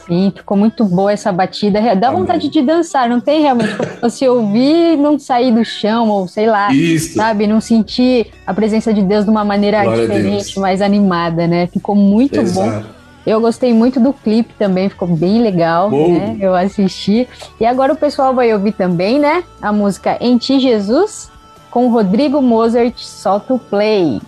Sim, ficou muito boa essa batida. Dá Amém. vontade de dançar, não tem realmente você ouvir e não sair do chão, ou sei lá, Isso. sabe? Não sentir a presença de Deus de uma maneira Glória diferente, mais animada, né? Ficou muito Exato. bom. Eu gostei muito do clipe também, ficou bem legal, bom. né? Eu assisti. E agora o pessoal vai ouvir também, né? A música Em Ti Jesus, com Rodrigo Mozart, solta o play.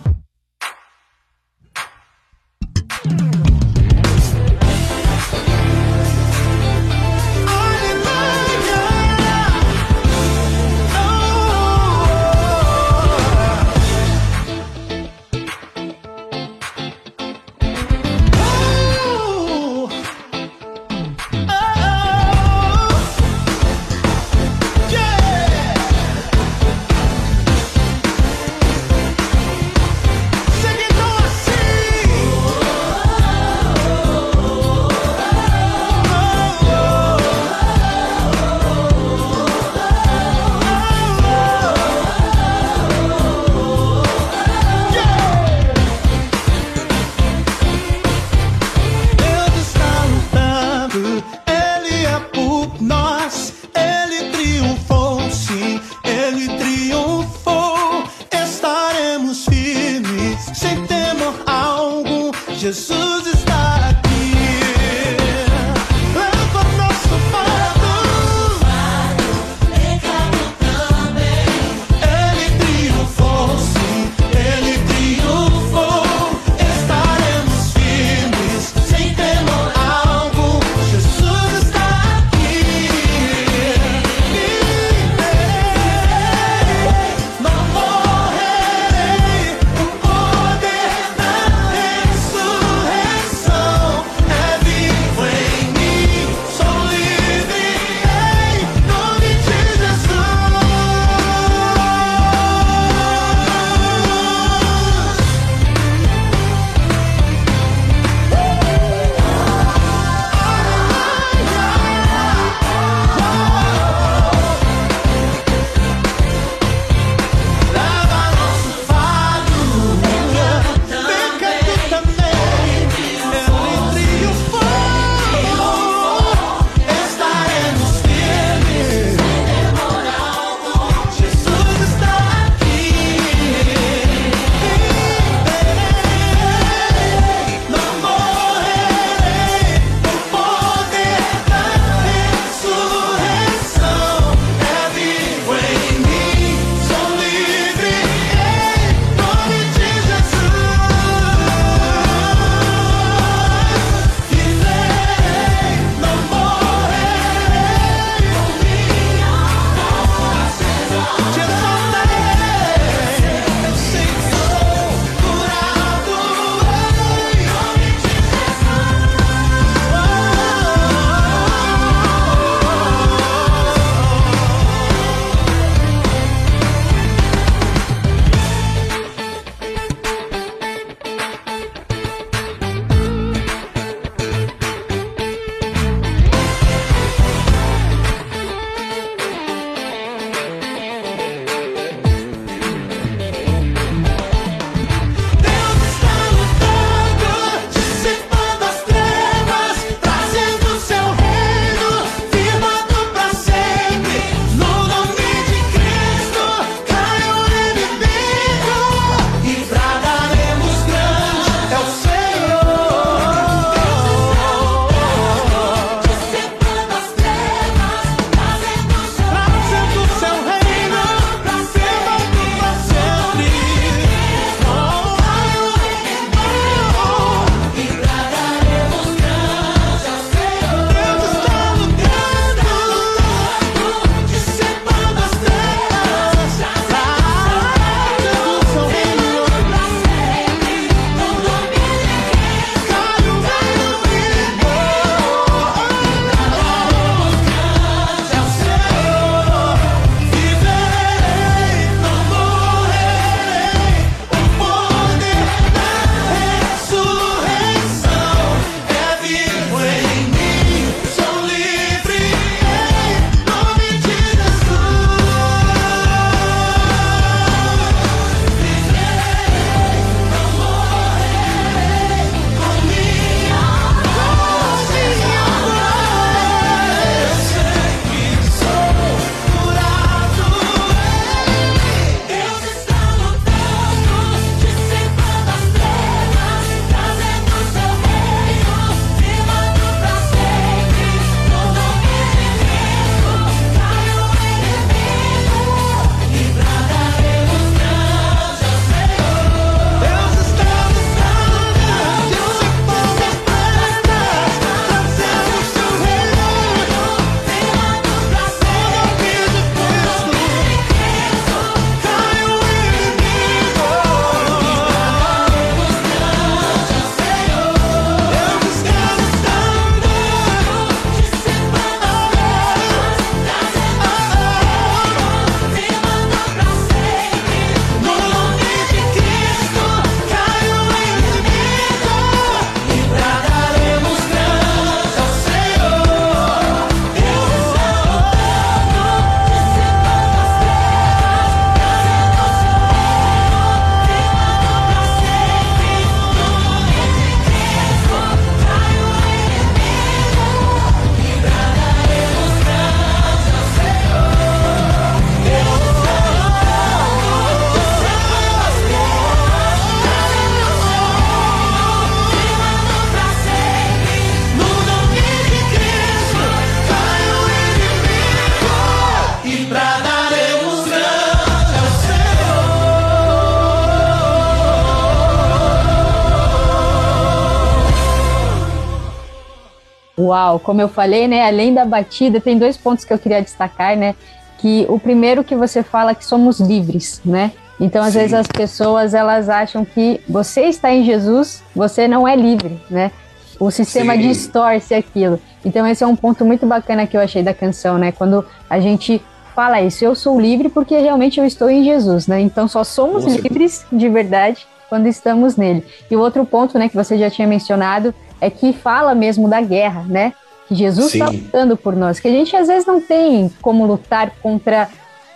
Uau, como eu falei, né, além da batida, tem dois pontos que eu queria destacar, né, que o primeiro que você fala que somos livres, né? Então, às Sim. vezes as pessoas elas acham que você está em Jesus, você não é livre, né? O sistema Sim. distorce aquilo. Então, esse é um ponto muito bacana que eu achei da canção, né? Quando a gente fala isso, eu sou livre porque realmente eu estou em Jesus, né? Então, só somos livres de verdade quando estamos nele. E o outro ponto, né, que você já tinha mencionado, é que fala mesmo da guerra, né? Que Jesus está lutando por nós, que a gente às vezes não tem como lutar contra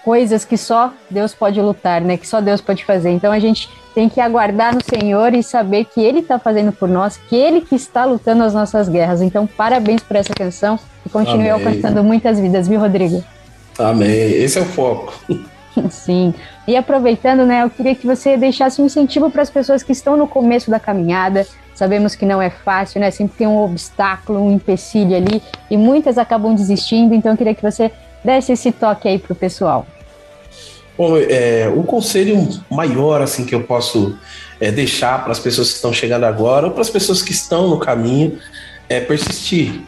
coisas que só Deus pode lutar, né? Que só Deus pode fazer. Então a gente tem que aguardar no Senhor e saber que Ele está fazendo por nós, que Ele que está lutando as nossas guerras. Então parabéns por essa canção e continue Amém. alcançando muitas vidas, viu, Rodrigo? Amém. Esse é o foco. Sim. E aproveitando, né, eu queria que você deixasse um incentivo para as pessoas que estão no começo da caminhada. Sabemos que não é fácil, né? Sempre tem um obstáculo, um empecilho ali, e muitas acabam desistindo. Então, eu queria que você desse esse toque aí pro pessoal. Bom, é, o conselho maior assim que eu posso é, deixar para as pessoas que estão chegando agora ou para as pessoas que estão no caminho é persistir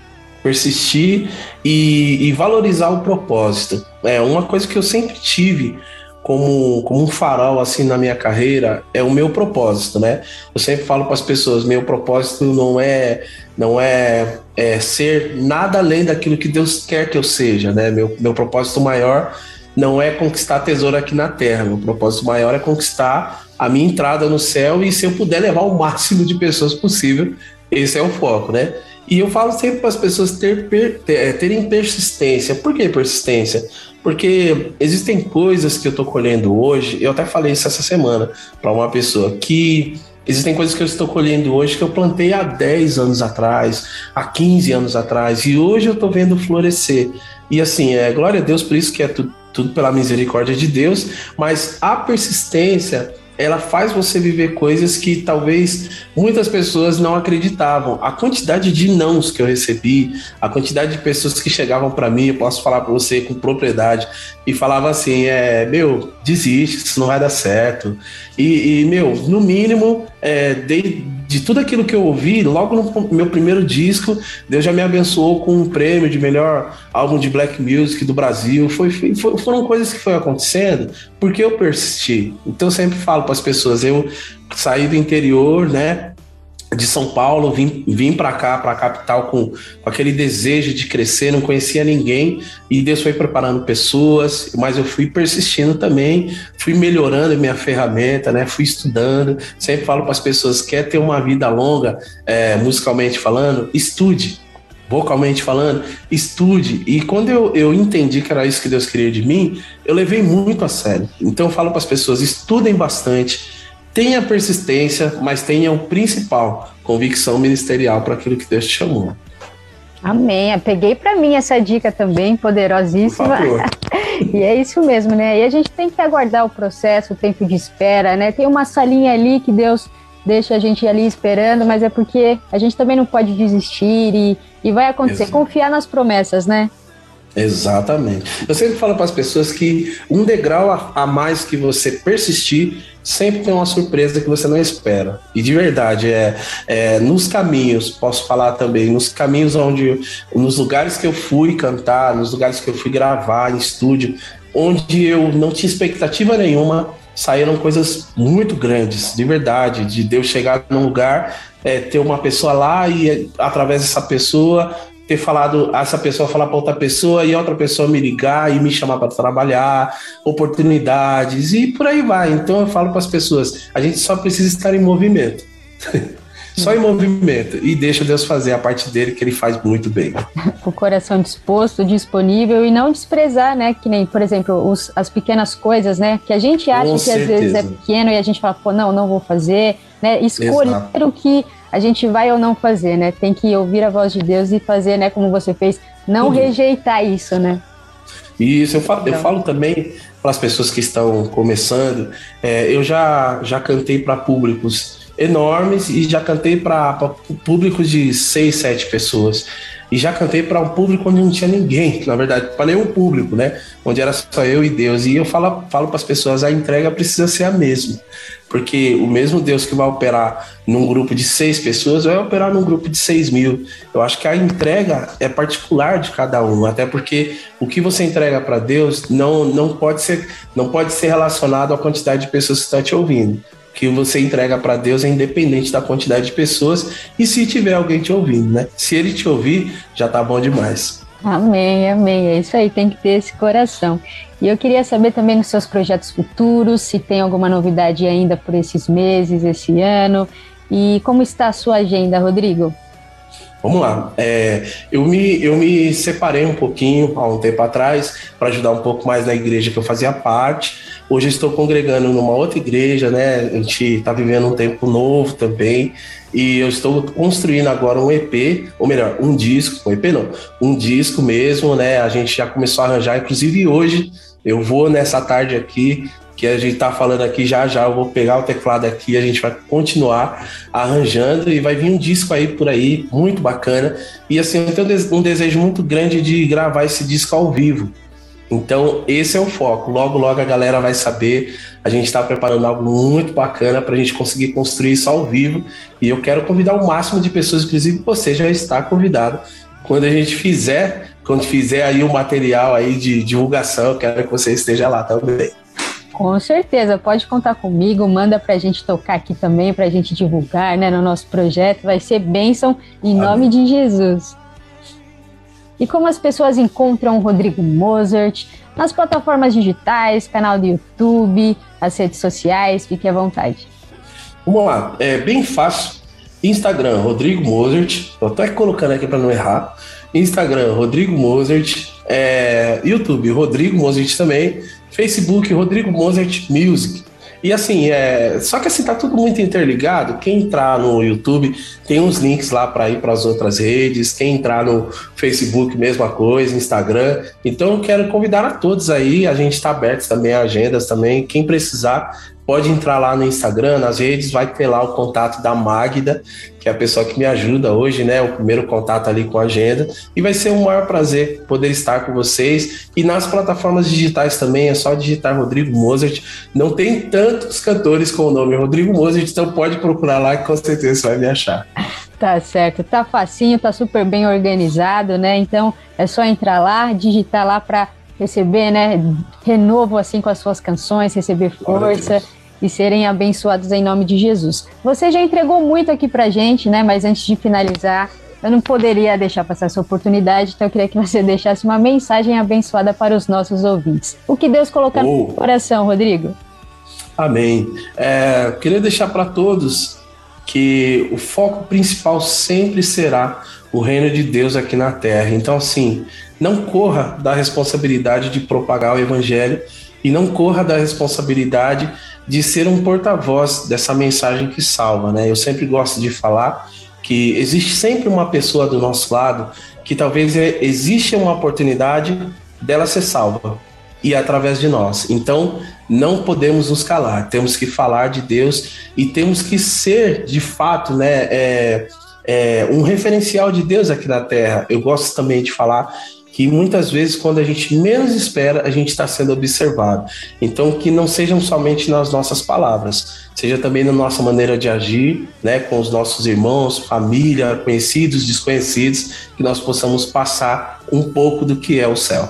persistir e, e, valorizar o propósito. É uma coisa que eu sempre tive como, como um farol assim na minha carreira é o meu propósito, né? Eu sempre falo para as pessoas, meu propósito não é não é, é, ser nada além daquilo que Deus quer que eu seja, né? Meu, meu propósito maior não é conquistar tesouro aqui na terra, meu propósito maior é conquistar a minha entrada no céu e se eu puder levar o máximo de pessoas possível, esse é o foco, né? E eu falo sempre para as pessoas ter, ter, é, terem persistência. Por que persistência? Porque existem coisas que eu estou colhendo hoje, eu até falei isso essa semana para uma pessoa, que existem coisas que eu estou colhendo hoje que eu plantei há 10 anos atrás, há 15 anos atrás, e hoje eu estou vendo florescer. E assim, é glória a Deus por isso que é tudo pela misericórdia de Deus, mas a persistência ela faz você viver coisas que talvez muitas pessoas não acreditavam. A quantidade de nãos que eu recebi, a quantidade de pessoas que chegavam para mim, eu posso falar para você com propriedade, e falavam assim: é, meu, desiste, isso não vai dar certo. E, e meu, no mínimo, é, de tudo aquilo que eu ouvi, logo no meu primeiro disco, Deus já me abençoou com um prêmio de melhor álbum de black music do Brasil. Foi, foi foram coisas que foi acontecendo porque eu persisti. Então eu sempre falo para as pessoas, eu saí do interior, né? De São Paulo, vim, vim para cá, para a capital, com, com, aquele desejo de crescer, não conhecia ninguém, e Deus foi preparando pessoas, mas eu fui persistindo também, fui melhorando minha ferramenta, né? Fui estudando. Sempre falo para as pessoas: quer ter uma vida longa, é, musicalmente falando, estude. Vocalmente falando, estude. E quando eu, eu entendi que era isso que Deus queria de mim, eu levei muito a sério. Então eu falo para as pessoas: estudem bastante, Tenha persistência, mas tenha o principal, convicção ministerial para aquilo que Deus te chamou. Amém. Eu peguei para mim essa dica também, poderosíssima. e é isso mesmo, né? E a gente tem que aguardar o processo, o tempo de espera, né? Tem uma salinha ali que Deus deixa a gente ali esperando, mas é porque a gente também não pode desistir e, e vai acontecer. Exato. Confiar nas promessas, né? Exatamente. Eu sempre falo para as pessoas que um degrau a, a mais que você persistir sempre tem uma surpresa que você não espera. E de verdade, é, é, nos caminhos, posso falar também, nos caminhos onde, nos lugares que eu fui cantar, nos lugares que eu fui gravar em estúdio, onde eu não tinha expectativa nenhuma, saíram coisas muito grandes, de verdade, de Deus chegar num lugar, é, ter uma pessoa lá e através dessa pessoa ter falado, essa pessoa falar para outra pessoa e outra pessoa me ligar e me chamar para trabalhar, oportunidades e por aí vai. Então eu falo para as pessoas, a gente só precisa estar em movimento. só em movimento e deixa Deus fazer a parte dele que ele faz muito bem. o coração disposto, disponível e não desprezar, né? Que nem, por exemplo, os, as pequenas coisas, né? Que a gente acha Com que certeza. às vezes é pequeno e a gente fala, pô, não, não vou fazer, né? Escolher Exato. o que a gente vai ou não fazer, né? Tem que ouvir a voz de Deus e fazer, né? Como você fez, não uhum. rejeitar isso, né? Isso, eu falo, eu falo também para as pessoas que estão começando. É, eu já, já cantei para públicos enormes e já cantei para públicos de seis, sete pessoas. E já cantei para um público onde não tinha ninguém, na verdade, para nenhum público, né? Onde era só eu e Deus. E eu falo, falo para as pessoas: a entrega precisa ser a mesma. Porque o mesmo Deus que vai operar num grupo de seis pessoas vai operar num grupo de seis mil. Eu acho que a entrega é particular de cada um, até porque o que você entrega para Deus não, não, pode ser, não pode ser relacionado à quantidade de pessoas que estão te ouvindo que você entrega para Deus é independente da quantidade de pessoas e se tiver alguém te ouvindo, né? Se ele te ouvir, já tá bom demais. Amém, amém. É isso aí, tem que ter esse coração. E eu queria saber também nos seus projetos futuros, se tem alguma novidade ainda por esses meses, esse ano, e como está a sua agenda, Rodrigo? Vamos lá. É, eu, me, eu me separei um pouquinho há um tempo atrás para ajudar um pouco mais na igreja que eu fazia parte. Hoje eu estou congregando numa outra igreja, né? A gente está vivendo um tempo novo também. E eu estou construindo agora um EP, ou melhor, um disco, um EP não, um disco mesmo, né? A gente já começou a arranjar, inclusive hoje eu vou nessa tarde aqui que a gente tá falando aqui já já, eu vou pegar o teclado aqui, a gente vai continuar arranjando e vai vir um disco aí por aí, muito bacana. E assim, eu tenho um desejo muito grande de gravar esse disco ao vivo. Então, esse é o foco. Logo, logo a galera vai saber. A gente está preparando algo muito bacana para a gente conseguir construir isso ao vivo. E eu quero convidar o máximo de pessoas, inclusive você já está convidado. Quando a gente fizer, quando fizer aí o material aí de divulgação, eu quero que você esteja lá também. Com certeza, pode contar comigo, manda para a gente tocar aqui também, para a gente divulgar né, no nosso projeto, vai ser bênção em Amém. nome de Jesus. E como as pessoas encontram o Rodrigo Mozart nas plataformas digitais, canal do YouTube, as redes sociais, fique à vontade. Vamos lá, é bem fácil. Instagram, Rodrigo Mozart, tô até colocando aqui para não errar. Instagram, Rodrigo Mozart, é, YouTube, Rodrigo Mozart também. Facebook Rodrigo Mozart Music. E assim, é, só que assim tá tudo muito interligado. Quem entrar no YouTube tem uns links lá para ir para as outras redes. Quem entrar no Facebook, mesma coisa, Instagram. Então eu quero convidar a todos aí. A gente está aberto também agendas também. Quem precisar pode entrar lá no Instagram, nas redes, vai ter lá o contato da Magda, que é a pessoa que me ajuda hoje, né? O primeiro contato ali com a agenda. E vai ser um maior prazer poder estar com vocês. E nas plataformas digitais também, é só digitar Rodrigo Mozart. Não tem tantos cantores com o nome Rodrigo Mozart, então pode procurar lá que com certeza você vai me achar. Tá certo, tá facinho, tá super bem organizado, né? Então é só entrar lá, digitar lá para receber, né, renovo assim com as suas canções, receber força e serem abençoados em nome de Jesus. Você já entregou muito aqui pra gente, né? Mas antes de finalizar, eu não poderia deixar passar essa oportunidade, então eu queria que você deixasse uma mensagem abençoada para os nossos ouvintes. O que Deus colocar oh. no coração, Rodrigo? Amém. É, queria deixar para todos que o foco principal sempre será o reino de Deus aqui na terra. Então, assim, não corra da responsabilidade de propagar o evangelho e não corra da responsabilidade de ser um porta-voz dessa mensagem que salva, né? Eu sempre gosto de falar que existe sempre uma pessoa do nosso lado que talvez é, existe uma oportunidade dela ser salva e através de nós. Então, não podemos nos calar, temos que falar de Deus e temos que ser, de fato, né, é, é, um referencial de Deus aqui na Terra. Eu gosto também de falar que muitas vezes, quando a gente menos espera, a gente está sendo observado. Então, que não sejam somente nas nossas palavras, seja também na nossa maneira de agir, né, com os nossos irmãos, família, conhecidos, desconhecidos, que nós possamos passar um pouco do que é o céu.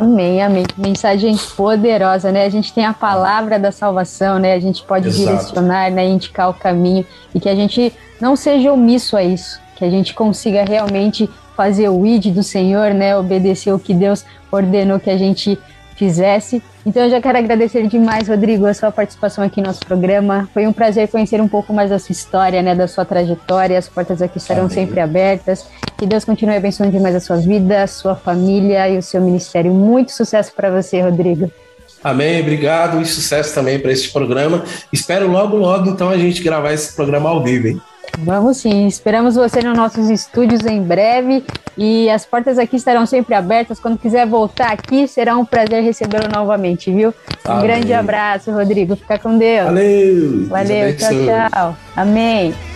Amém, amém. Mensagem poderosa, né? A gente tem a palavra da salvação, né? A gente pode Exato. direcionar, né? Indicar o caminho e que a gente não seja omisso a isso, que a gente consiga realmente fazer o id do Senhor, né? Obedecer o que Deus ordenou que a gente fizesse. Então eu já quero agradecer demais, Rodrigo, a sua participação aqui no nosso programa. Foi um prazer conhecer um pouco mais da sua história, né, da sua trajetória. As portas aqui estarão Amém. sempre abertas. Que Deus continue abençoando demais a sua vida, a sua família e o seu ministério. Muito sucesso para você, Rodrigo. Amém, obrigado e sucesso também para este programa. Espero logo, logo então a gente gravar esse programa ao vivo, hein? Vamos sim, esperamos você nos nossos estúdios em breve e as portas aqui estarão sempre abertas. Quando quiser voltar aqui, será um prazer recebê-lo novamente, viu? Um Amém. grande abraço, Rodrigo. Fica com Deus. Valeu. Valeu, tchau, tchau. Amém.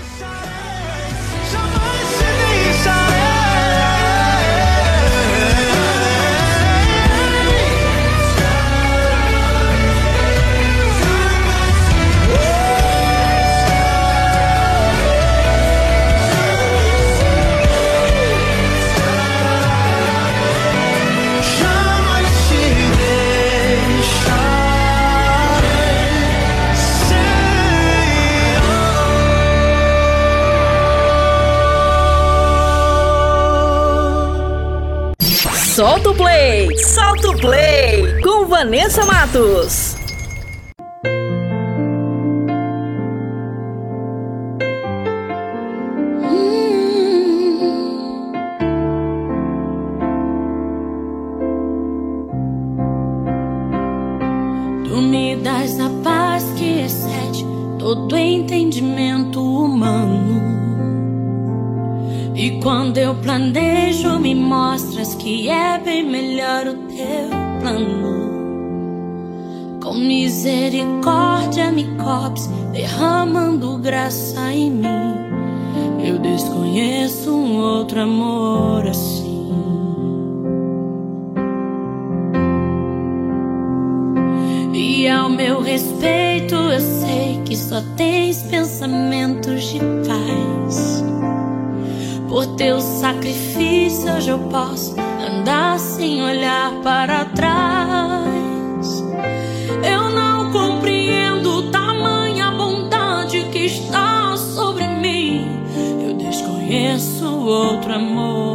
Solta o play! Solta o play! Com Vanessa Matos. Tu me das a paz que excede todo entendimento humano. E quando eu planejo, me mostras que é bem melhor o teu plano. Com misericórdia me cobres, derramando graça em mim. Eu desconheço um outro amor assim. E ao meu respeito, eu sei que só tens pensamentos de paz teu sacrifício hoje eu posso andar sem olhar para trás. Eu não compreendo tamanha bondade que está sobre mim. Eu desconheço outro amor.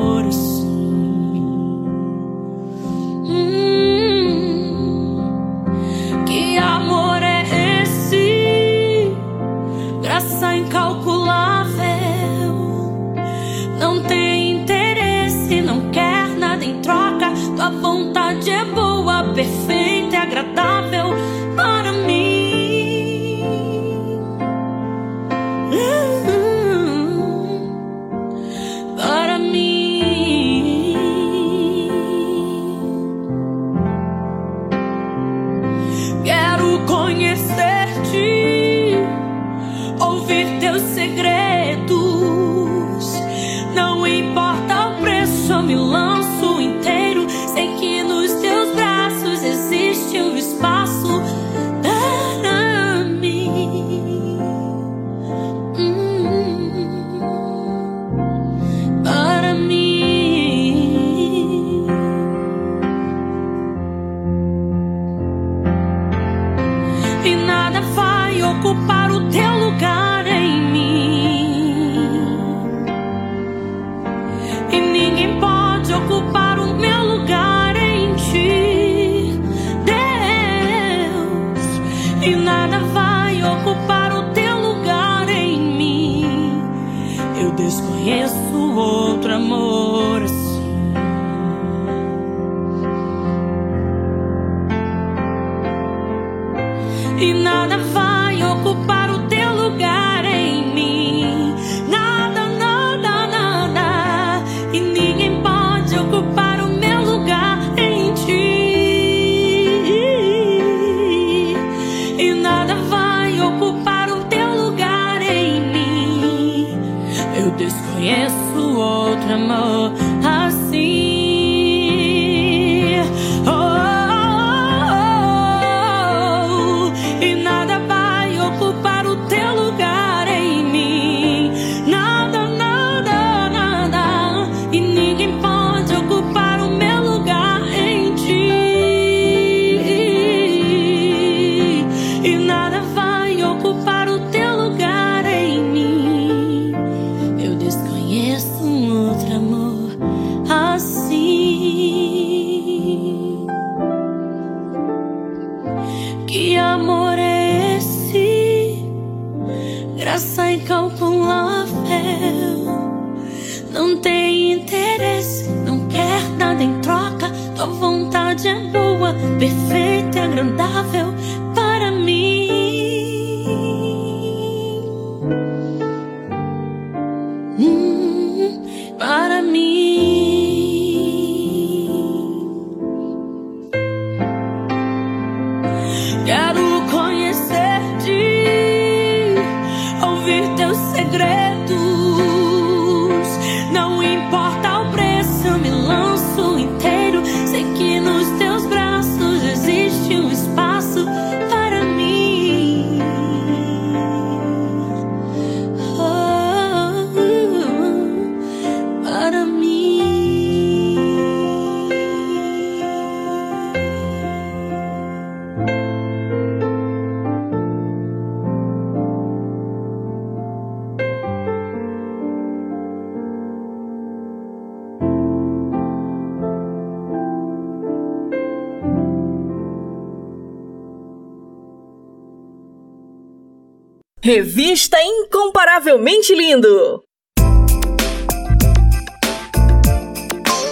Revista Incomparavelmente Lindo.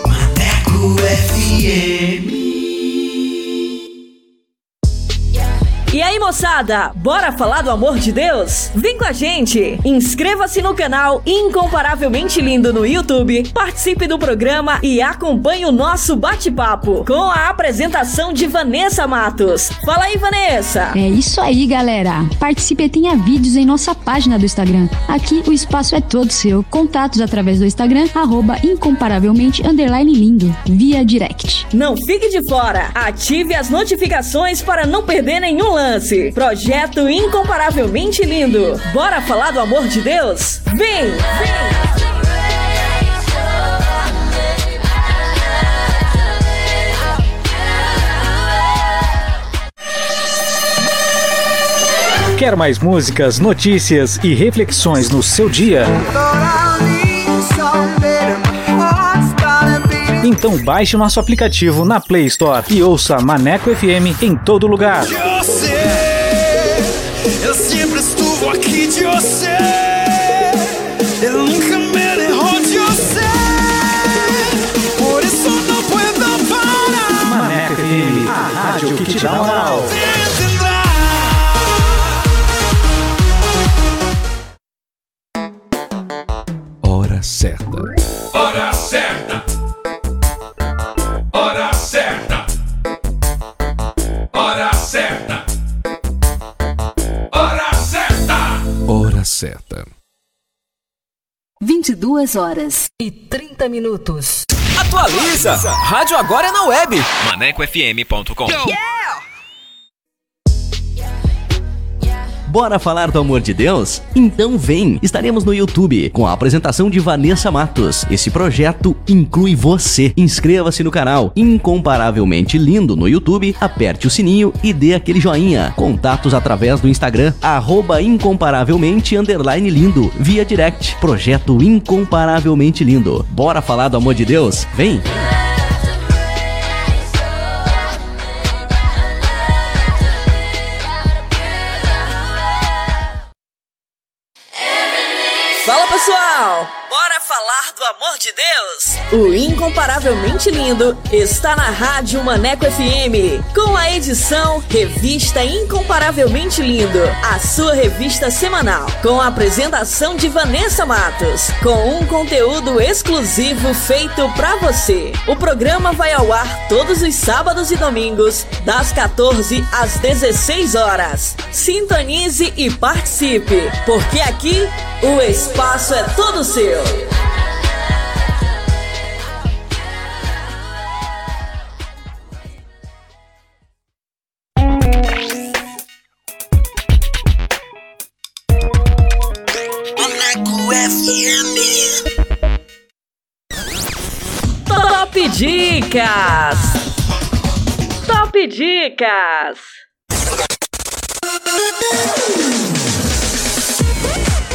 Maneco FM. Aí, moçada, bora falar do amor de Deus? Vem com a gente! Inscreva-se no canal Incomparavelmente Lindo no YouTube, participe do programa e acompanhe o nosso bate-papo com a apresentação de Vanessa Matos. Fala aí, Vanessa! É isso aí, galera! Participe e tenha vídeos em nossa página do Instagram. Aqui o espaço é todo seu. Contatos através do Instagram, arroba incomparavelmente underline lindo, via direct. Não fique de fora! Ative as notificações para não perder nenhum lance. Projeto incomparavelmente lindo. Bora falar do amor de Deus? Vem! Vem! Quer mais músicas, notícias e reflexões no seu dia? Então baixe o nosso aplicativo na Play Store e ouça Maneco FM em todo lugar. Você. Eu nunca me derrou de você. Por isso não puedo parar. Maneco FM, a rádio que te dá moral. Hora certa. Certa. 22 horas e 30 minutos. Atualiza! Rádio agora é na web. ManecoFM.com Bora falar do amor de Deus? Então vem! Estaremos no YouTube com a apresentação de Vanessa Matos. Esse projeto inclui você. Inscreva-se no canal Incomparavelmente Lindo no YouTube, aperte o sininho e dê aquele joinha. Contatos através do Instagram, arroba incomparavelmente lindo, via direct. Projeto Incomparavelmente Lindo. Bora falar do amor de Deus? Vem! Bora falar do amor de Deus? O Incomparavelmente Lindo está na Rádio Maneco FM, com a edição Revista Incomparavelmente Lindo, a sua revista semanal, com a apresentação de Vanessa Matos, com um conteúdo exclusivo feito pra você. O programa vai ao ar todos os sábados e domingos, das 14 às 16 horas. Sintonize e participe, porque aqui o espaço é todo seu. Top Dicas! Top Dicas!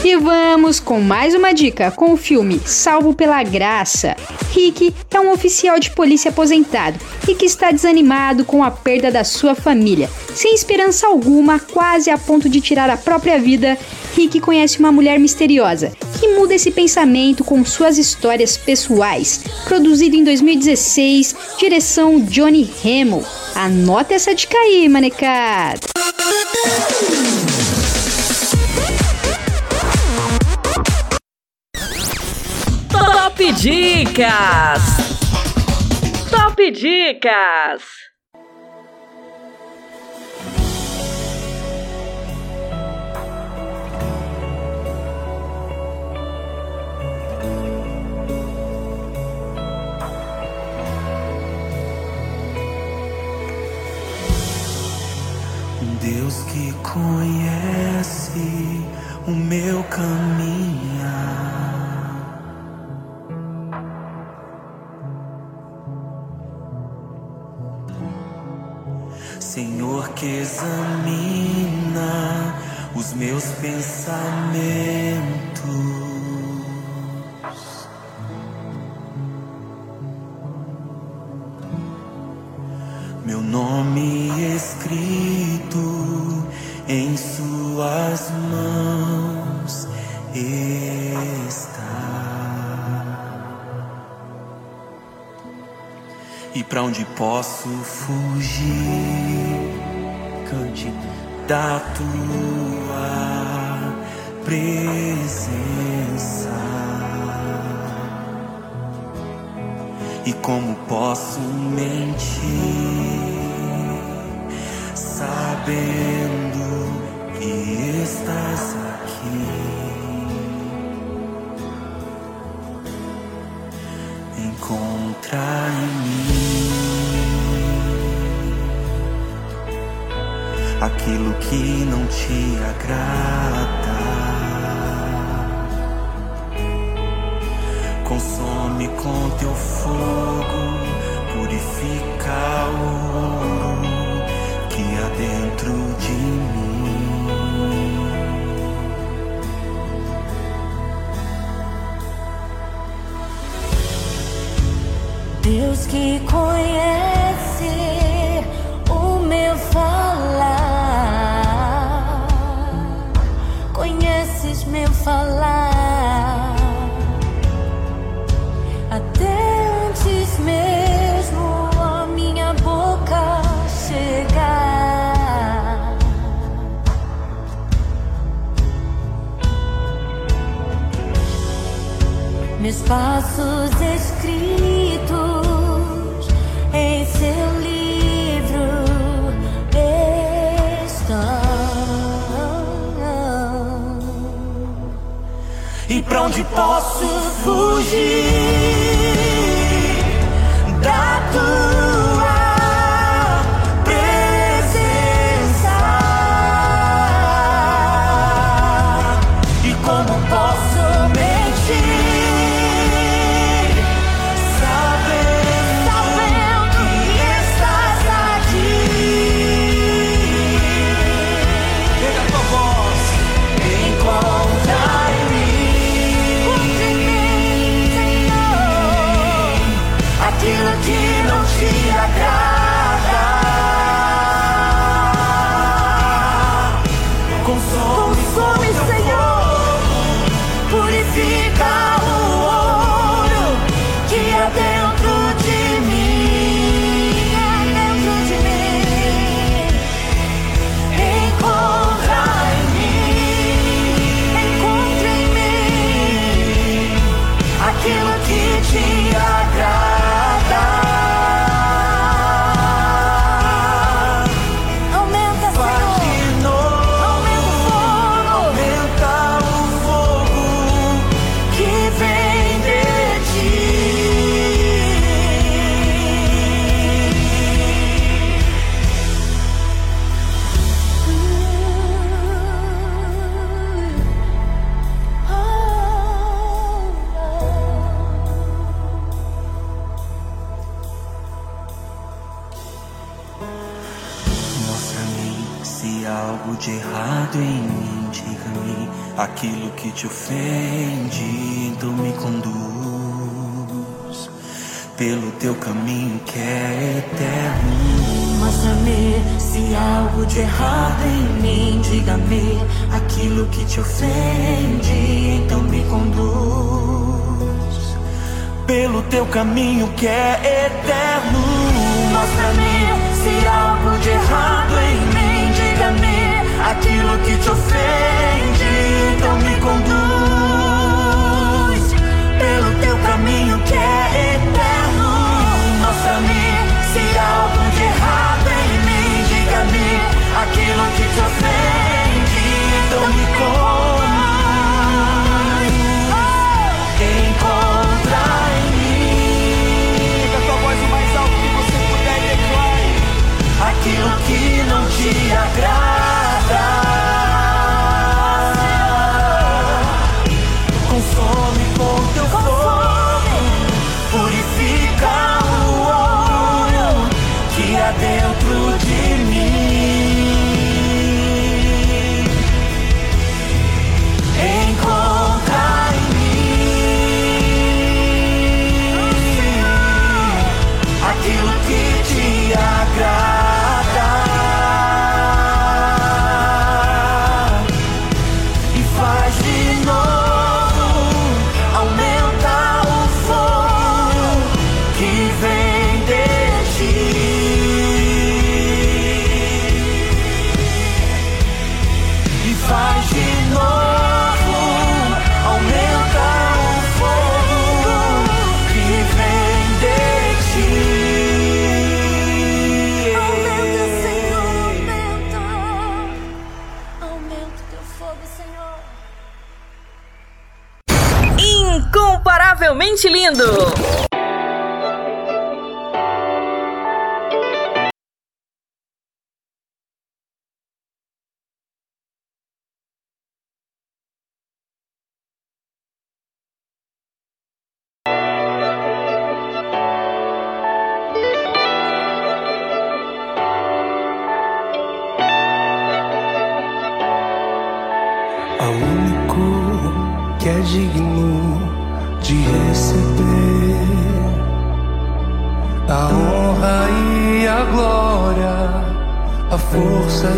E vamos com mais uma dica com o filme Salvo pela Graça. Rick é um oficial de polícia aposentado e que está desanimado com a perda da sua família. Sem esperança alguma, quase a ponto de tirar a própria vida, Rick conhece uma mulher misteriosa que muda esse pensamento com suas histórias pessoais. Produzido em 2016, direção Johnny Hamill. Anota essa dica aí, manecada! Top Dicas! Top Dicas! Deus que conhece o meu caminhar. Porque que examina os meus pensamentos. Meu nome escrito em Suas mãos está. E para onde posso fugir? da tua presença. E como posso mentir, sabendo que estás aqui? Encontra em mim. aquilo que não te agrada. Consome com teu fogo, purifica o ouro que há dentro de mim. Deus que conhece nossos escritos em seu livro estão. E pra onde posso fugir?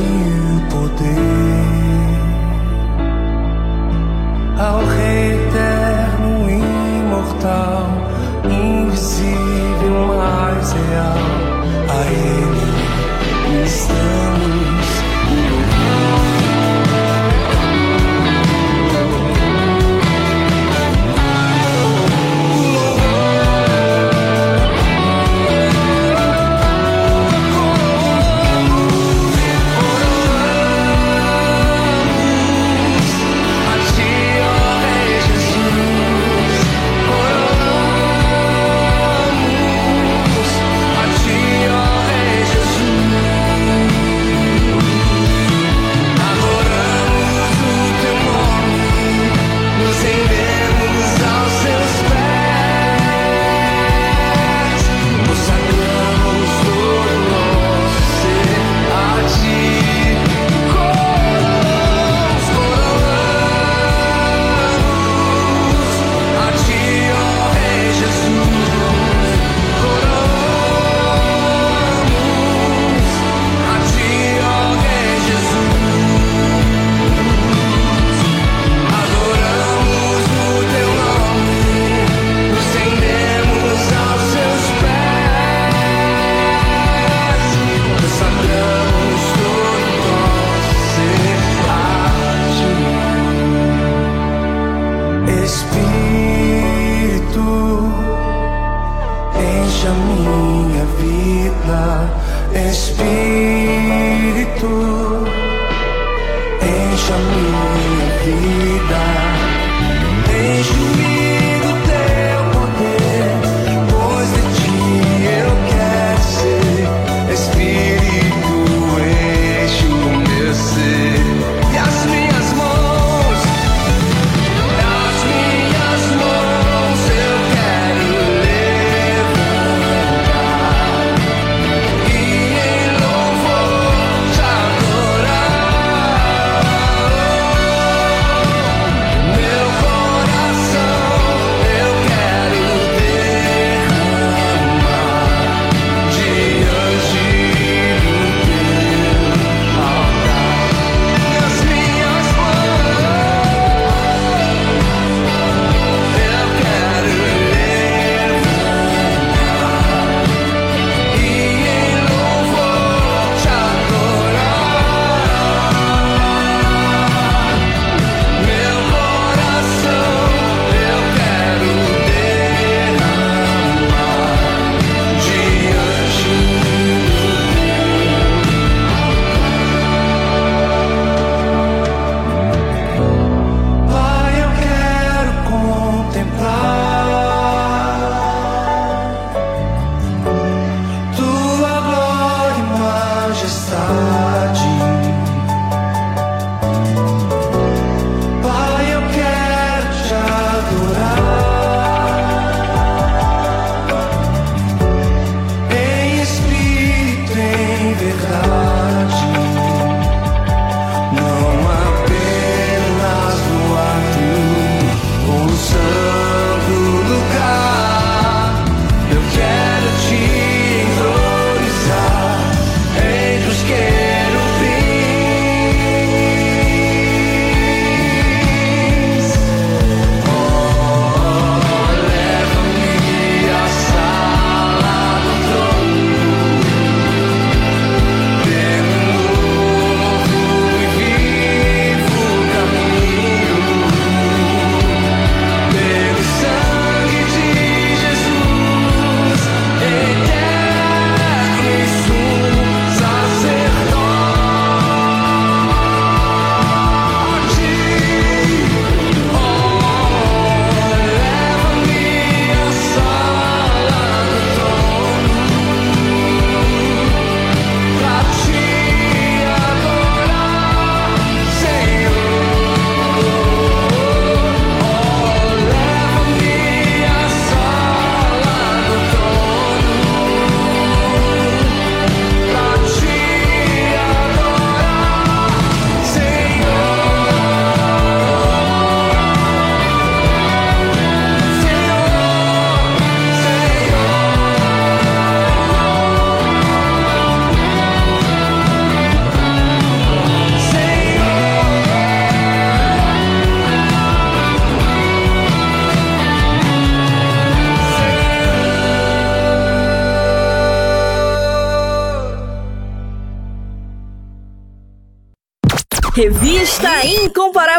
e poder ao Rei eterno, imortal, invisível, mais real, a Ele está.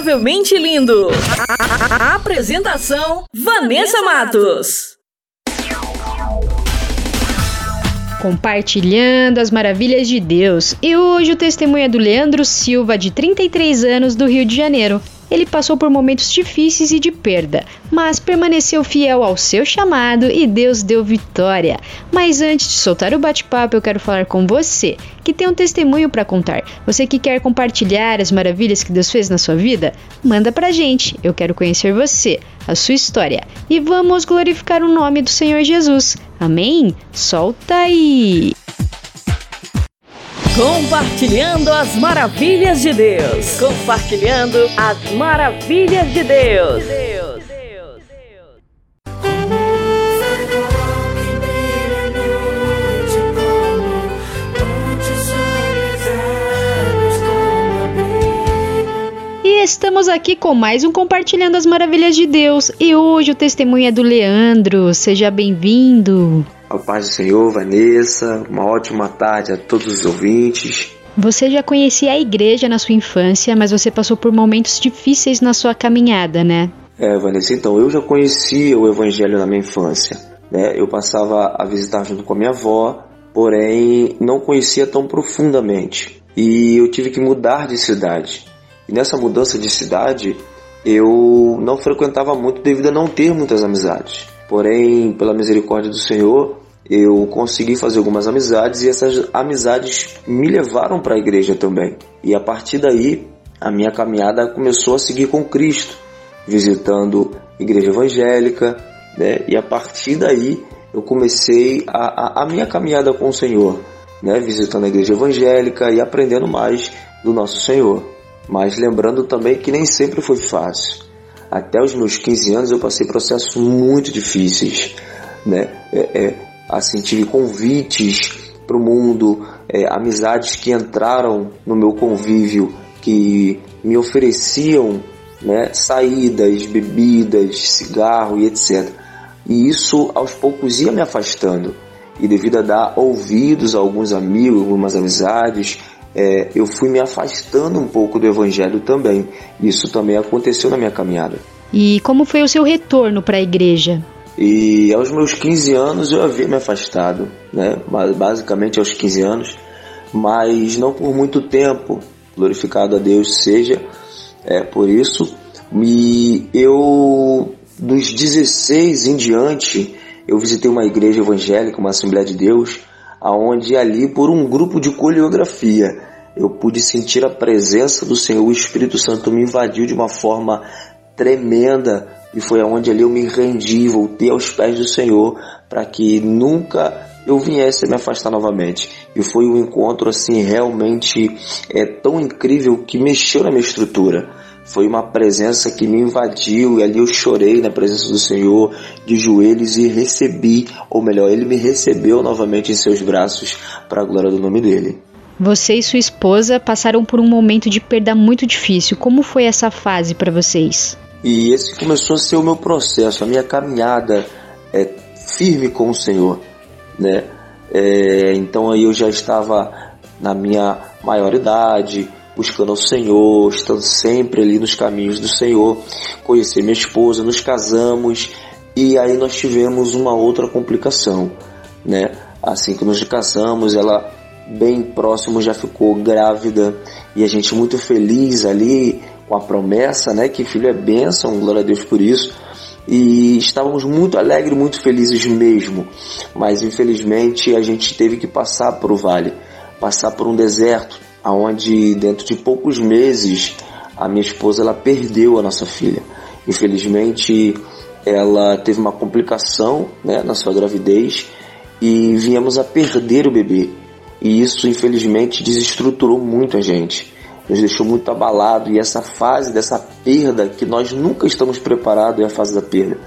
Incomparavelmente Lindo. Apresentação: Vanessa Matos. Compartilhando as maravilhas de Deus. E hoje o testemunho é do Leandro Silva, de 33 anos, do Rio de Janeiro. Ele passou por momentos difíceis e de perda, mas permaneceu fiel ao seu chamado e Deus deu vitória. Mas antes de soltar o bate-papo, eu quero falar com você, que tem um testemunho para contar. Você que quer compartilhar as maravilhas que Deus fez na sua vida? Manda pra gente. Eu quero conhecer você, a sua história. E vamos glorificar o nome do Senhor Jesus. Amém? Solta aí! Compartilhando as maravilhas de Deus. Compartilhando as maravilhas de Deus. Estamos aqui com mais um Compartilhando as Maravilhas de Deus. E hoje o testemunho é do Leandro. Seja bem-vindo. A paz do Senhor, Vanessa. Uma ótima tarde a todos os ouvintes. Você já conhecia a igreja na sua infância, mas você passou por momentos difíceis na sua caminhada, né? É, Vanessa, então, eu já conhecia o Evangelho na minha infância. Né? Eu passava a visitar junto com a minha avó, porém não conhecia tão profundamente. E eu tive que mudar de cidade. E nessa mudança de cidade, eu não frequentava muito devido a não ter muitas amizades. Porém, pela misericórdia do Senhor, eu consegui fazer algumas amizades e essas amizades me levaram para a igreja também. E a partir daí, a minha caminhada começou a seguir com Cristo, visitando igreja evangélica, né? E a partir daí eu comecei a, a, a minha caminhada com o Senhor, né? Visitando a igreja evangélica e aprendendo mais do nosso Senhor. Mas lembrando também que nem sempre foi fácil até os meus 15 anos eu passei processos muito difíceis, né? É, é, assim, tive convites para o mundo, é, amizades que entraram no meu convívio, que me ofereciam né, saídas, bebidas, cigarro e etc. E isso aos poucos ia me afastando. E devido a dar ouvidos a alguns amigos, algumas amizades, é, eu fui me afastando um pouco do evangelho também. Isso também aconteceu na minha caminhada. E como foi o seu retorno para a igreja? E aos meus 15 anos eu havia me afastado, né? basicamente aos 15 anos, mas não por muito tempo. Glorificado a Deus seja é, por isso. E eu, dos 16 em diante, eu visitei uma igreja evangélica, uma Assembleia de Deus, aonde ali por um grupo de coreografia eu pude sentir a presença do Senhor, o Espírito Santo me invadiu de uma forma tremenda e foi aonde ali eu me rendi, voltei aos pés do Senhor para que nunca eu viesse a me afastar novamente. E foi um encontro assim realmente é tão incrível que mexeu na minha estrutura. Foi uma presença que me invadiu e ali eu chorei na presença do Senhor de joelhos e recebi, ou melhor, ele me recebeu novamente em seus braços para a glória do nome dele. Você e sua esposa passaram por um momento de perda muito difícil. Como foi essa fase para vocês? E esse começou a ser o meu processo, a minha caminhada é, firme com o Senhor, né? É, então aí eu já estava na minha maioridade, buscando ao Senhor, estando sempre ali nos caminhos do Senhor. Conheci minha esposa, nos casamos e aí nós tivemos uma outra complicação, né? Assim que nos casamos, ela bem próximo já ficou grávida e a gente muito feliz ali com a promessa, né, que filho é bênção, glória a Deus por isso. E estávamos muito alegres, muito felizes mesmo, mas infelizmente a gente teve que passar por o vale, passar por um deserto, aonde dentro de poucos meses a minha esposa ela perdeu a nossa filha. Infelizmente ela teve uma complicação né, na sua gravidez e viemos a perder o bebê. E isso infelizmente desestruturou muito a gente, nos deixou muito abalado e essa fase dessa perda que nós nunca estamos preparados é a fase da perda.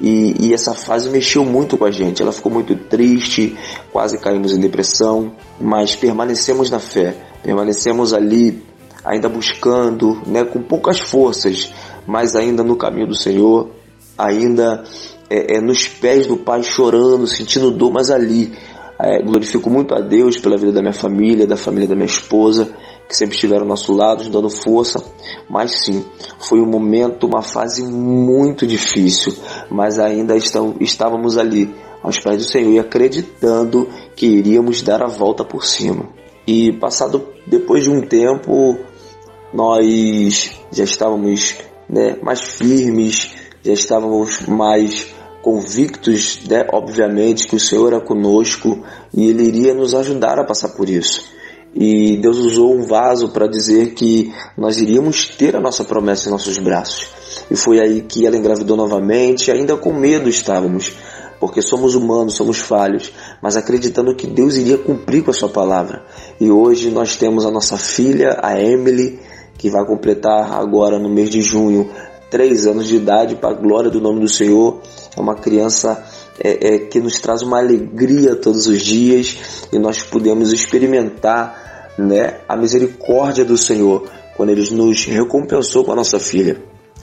E, e, essa fase mexeu muito com a gente. Ela ficou muito triste, quase caímos em depressão, mas permanecemos na fé, permanecemos ali, ainda buscando, né, com poucas forças, mas ainda no caminho do Senhor, ainda é, é, nos pés do Pai, chorando, sentindo dor, mas ali. É, glorifico muito a Deus pela vida da minha família, da família da minha esposa, que sempre estiveram ao nosso lado, nos dando força. Mas sim, foi um momento, uma fase muito difícil, mas ainda estão, estávamos ali aos pés do Senhor e acreditando que iríamos dar a volta por cima. E passado depois de um tempo, nós já estávamos né, mais firmes, já estávamos mais convictos, né, obviamente, que o Senhor era conosco e Ele iria nos ajudar a passar por isso. E Deus usou um vaso para dizer que nós iríamos ter a nossa promessa em nossos braços. E foi aí que ela engravidou novamente, ainda com medo estávamos, porque somos humanos, somos falhos, mas acreditando que Deus iria cumprir com a sua palavra. E hoje nós temos a nossa filha, a Emily, que vai completar agora no mês de junho três anos de idade, para a glória do nome do Senhor. É uma criança é, é, que nos traz uma alegria todos os dias e nós podemos experimentar né, a misericórdia do Senhor quando Ele nos recompensou com a nossa filha.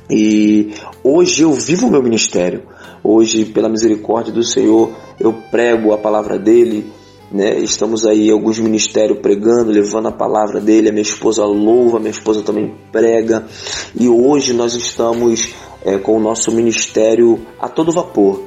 E hoje eu vivo o meu ministério. Hoje, pela misericórdia do Senhor, eu prego a palavra dele, né? Estamos aí alguns ministérios pregando, levando a palavra dele. A minha esposa louva, a minha esposa também prega. E hoje nós estamos é, com o nosso ministério a todo vapor.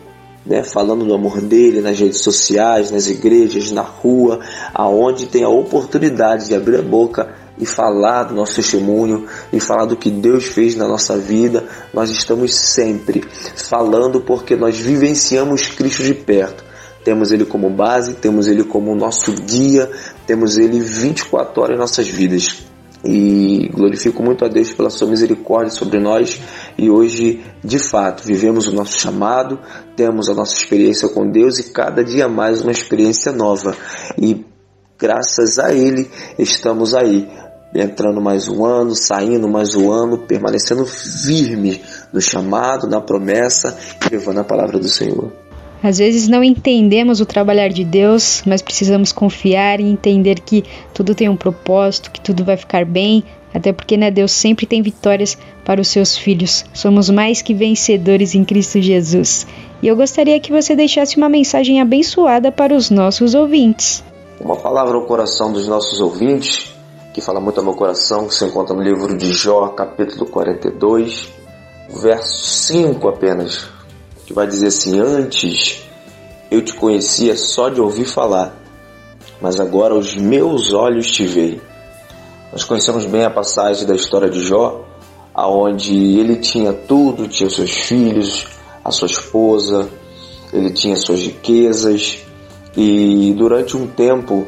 Né, falando do amor dele nas redes sociais, nas igrejas, na rua, aonde tem a oportunidade de abrir a boca e falar do nosso testemunho e falar do que Deus fez na nossa vida, nós estamos sempre falando porque nós vivenciamos Cristo de perto. Temos Ele como base, temos Ele como nosso guia, temos Ele 24 horas em nossas vidas. E glorifico muito a Deus pela sua misericórdia sobre nós e hoje, de fato, vivemos o nosso chamado, temos a nossa experiência com Deus e cada dia mais uma experiência nova. E graças a Ele estamos aí, entrando mais um ano, saindo mais um ano, permanecendo firme no chamado, na promessa, levando a palavra do Senhor. Às vezes não entendemos o trabalhar de Deus, mas precisamos confiar e entender que tudo tem um propósito, que tudo vai ficar bem, até porque né, Deus sempre tem vitórias para os seus filhos. Somos mais que vencedores em Cristo Jesus. E eu gostaria que você deixasse uma mensagem abençoada para os nossos ouvintes. Uma palavra ao coração dos nossos ouvintes, que fala muito ao meu coração, que se encontra no livro de Jó, capítulo 42, verso 5 apenas que vai dizer assim: Antes eu te conhecia só de ouvir falar, mas agora os meus olhos te veem. Nós conhecemos bem a passagem da história de Jó, aonde ele tinha tudo, tinha seus filhos, a sua esposa, ele tinha suas riquezas e durante um tempo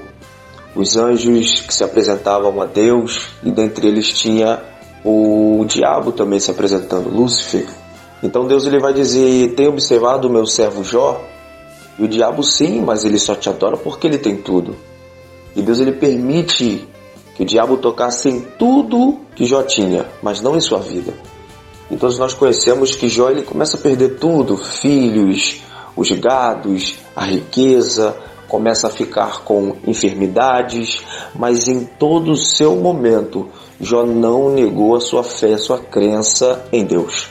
os anjos que se apresentavam a Deus e dentre eles tinha o diabo também se apresentando, Lúcifer. Então Deus ele vai dizer: Tem observado o meu servo Jó? E o diabo sim, mas ele só te adora porque ele tem tudo. E Deus ele permite que o diabo tocasse em tudo que Jó tinha, mas não em sua vida. Então nós conhecemos que Jó ele começa a perder tudo, filhos, os gados, a riqueza, começa a ficar com enfermidades, mas em todo o seu momento Jó não negou a sua fé, a sua crença em Deus.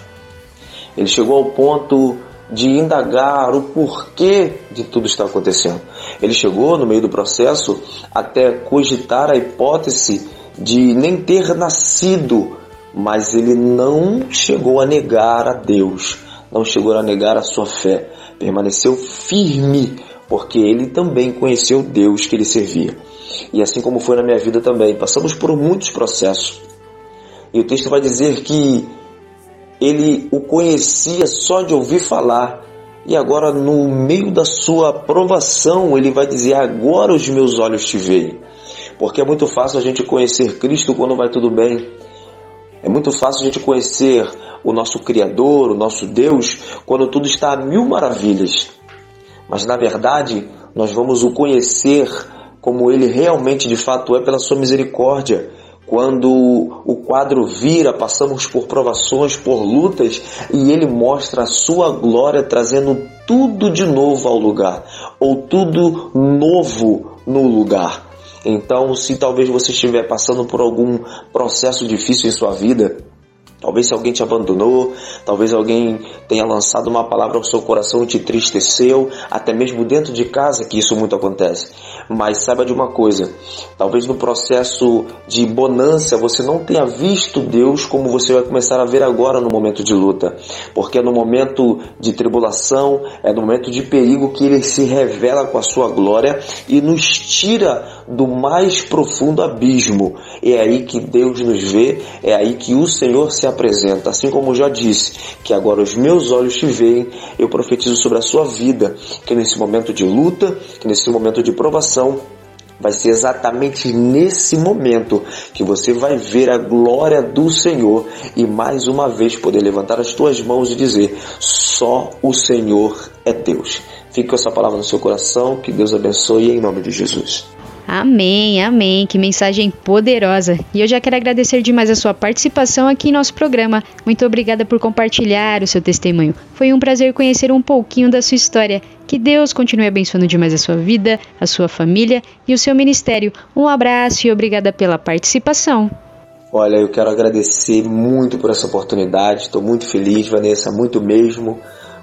Ele chegou ao ponto de indagar o porquê de tudo está acontecendo. Ele chegou no meio do processo até cogitar a hipótese de nem ter nascido, mas ele não chegou a negar a Deus, não chegou a negar a sua fé, permaneceu firme, porque ele também conheceu Deus que ele servia. E assim como foi na minha vida também, passamos por muitos processos. E o texto vai dizer que ele o conhecia só de ouvir falar. E agora, no meio da sua aprovação, ele vai dizer: Agora os meus olhos te veem. Porque é muito fácil a gente conhecer Cristo quando vai tudo bem. É muito fácil a gente conhecer o nosso Criador, o nosso Deus, quando tudo está a mil maravilhas. Mas na verdade, nós vamos o conhecer como ele realmente de fato é pela sua misericórdia quando o quadro vira, passamos por provações, por lutas, e ele mostra a sua glória trazendo tudo de novo ao lugar, ou tudo novo no lugar. Então, se talvez você estiver passando por algum processo difícil em sua vida, Talvez se alguém te abandonou, talvez alguém tenha lançado uma palavra ao seu coração e te entristeceu, até mesmo dentro de casa que isso muito acontece. Mas saiba de uma coisa, talvez no processo de bonança você não tenha visto Deus como você vai começar a ver agora no momento de luta, porque é no momento de tribulação, é no momento de perigo que ele se revela com a sua glória e nos tira do mais profundo abismo. É aí que Deus nos vê, é aí que o Senhor se apresenta. Assim como já disse, que agora os meus olhos te veem, eu profetizo sobre a sua vida, que nesse momento de luta, que nesse momento de provação, Vai ser exatamente nesse momento que você vai ver a glória do Senhor e mais uma vez poder levantar as tuas mãos e dizer: só o Senhor é Deus. Fique com essa palavra no seu coração, que Deus abençoe em nome de Jesus. Amém, amém. Que mensagem poderosa. E eu já quero agradecer demais a sua participação aqui em nosso programa. Muito obrigada por compartilhar o seu testemunho. Foi um prazer conhecer um pouquinho da sua história. Que Deus continue abençoando demais a sua vida, a sua família e o seu ministério. Um abraço e obrigada pela participação. Olha, eu quero agradecer muito por essa oportunidade. Estou muito feliz, Vanessa, muito mesmo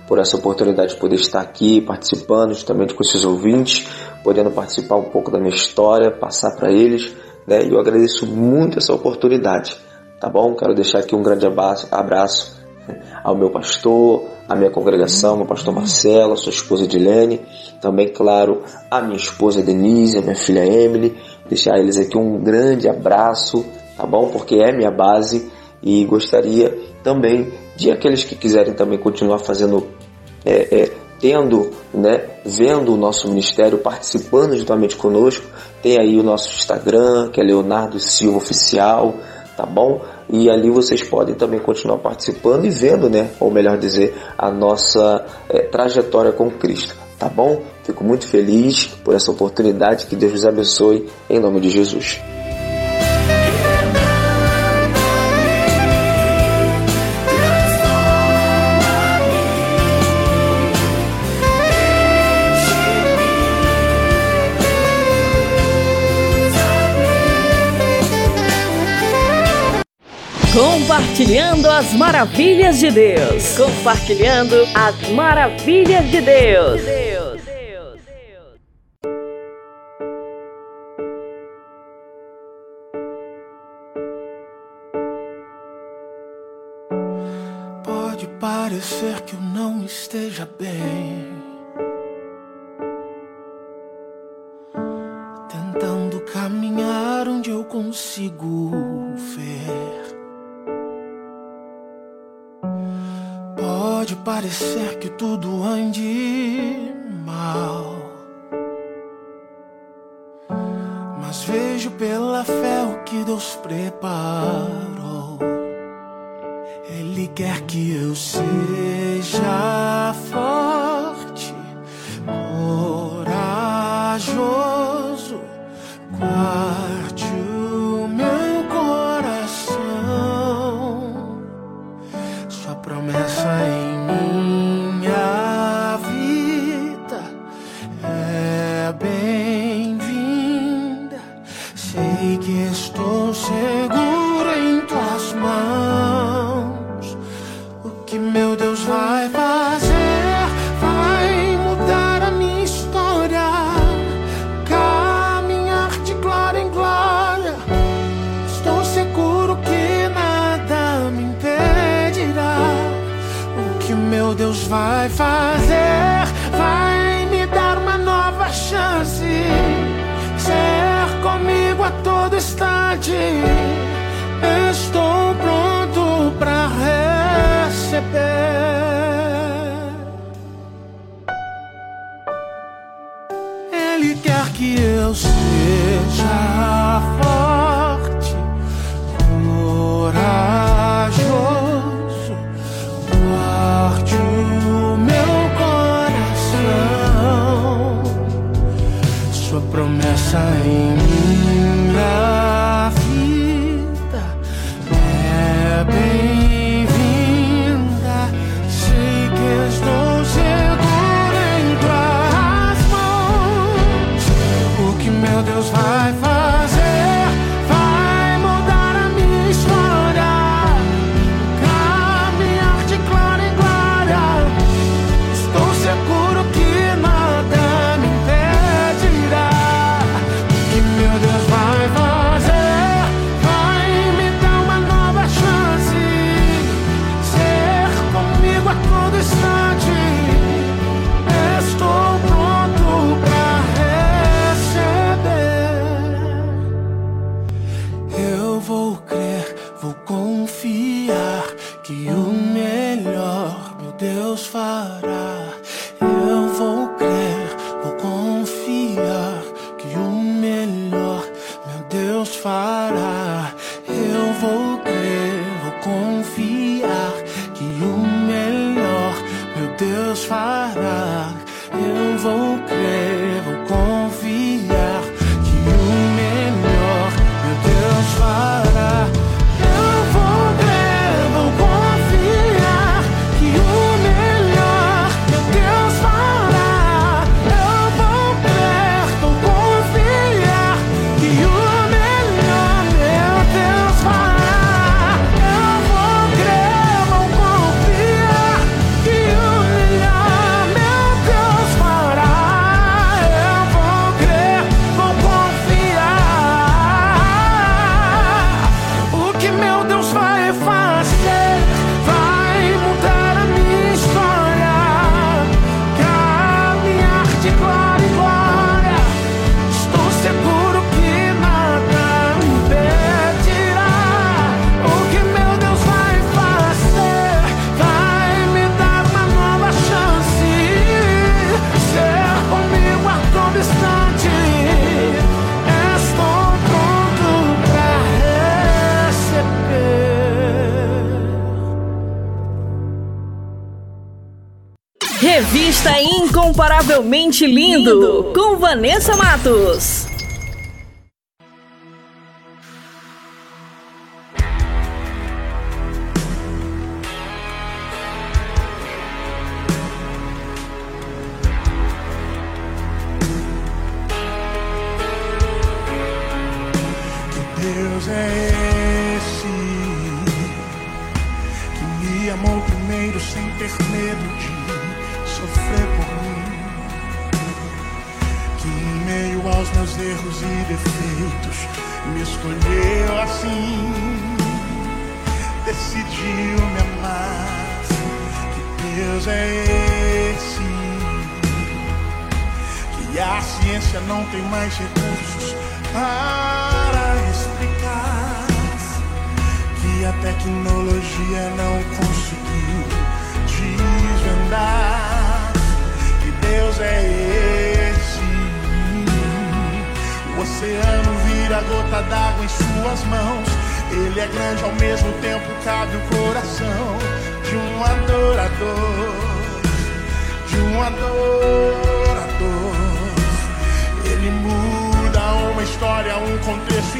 por essa oportunidade de poder estar aqui participando justamente com esses ouvintes, podendo participar um pouco da minha história, passar para eles, né? E eu agradeço muito essa oportunidade, tá bom? Quero deixar aqui um grande abraço, abraço ao meu pastor, à minha congregação, meu pastor Marcelo, a sua esposa Edilene, também, claro, a minha esposa Denise, a minha filha Emily, deixar eles aqui um grande abraço, tá bom? Porque é minha base e gostaria também de aqueles que quiserem também continuar fazendo, é, é, tendo, né, vendo o nosso ministério, participando juntamente conosco, tem aí o nosso Instagram, que é Leonardo Silva Oficial, tá bom? E ali vocês podem também continuar participando e vendo, né, ou melhor dizer, a nossa é, trajetória com Cristo, tá bom? Fico muito feliz por essa oportunidade, que Deus os abençoe, em nome de Jesus. Compartilhando as maravilhas de Deus. Compartilhando as maravilhas de Deus. Pode parecer que eu não esteja bem. Tentando caminhar onde eu consigo ver. Pode parecer que tudo ande mal. Mas vejo pela fé o que Deus preparou. Ele quer que eu seja forte, corajoso, guarde Incomparavelmente Lindo, com Vanessa Matos.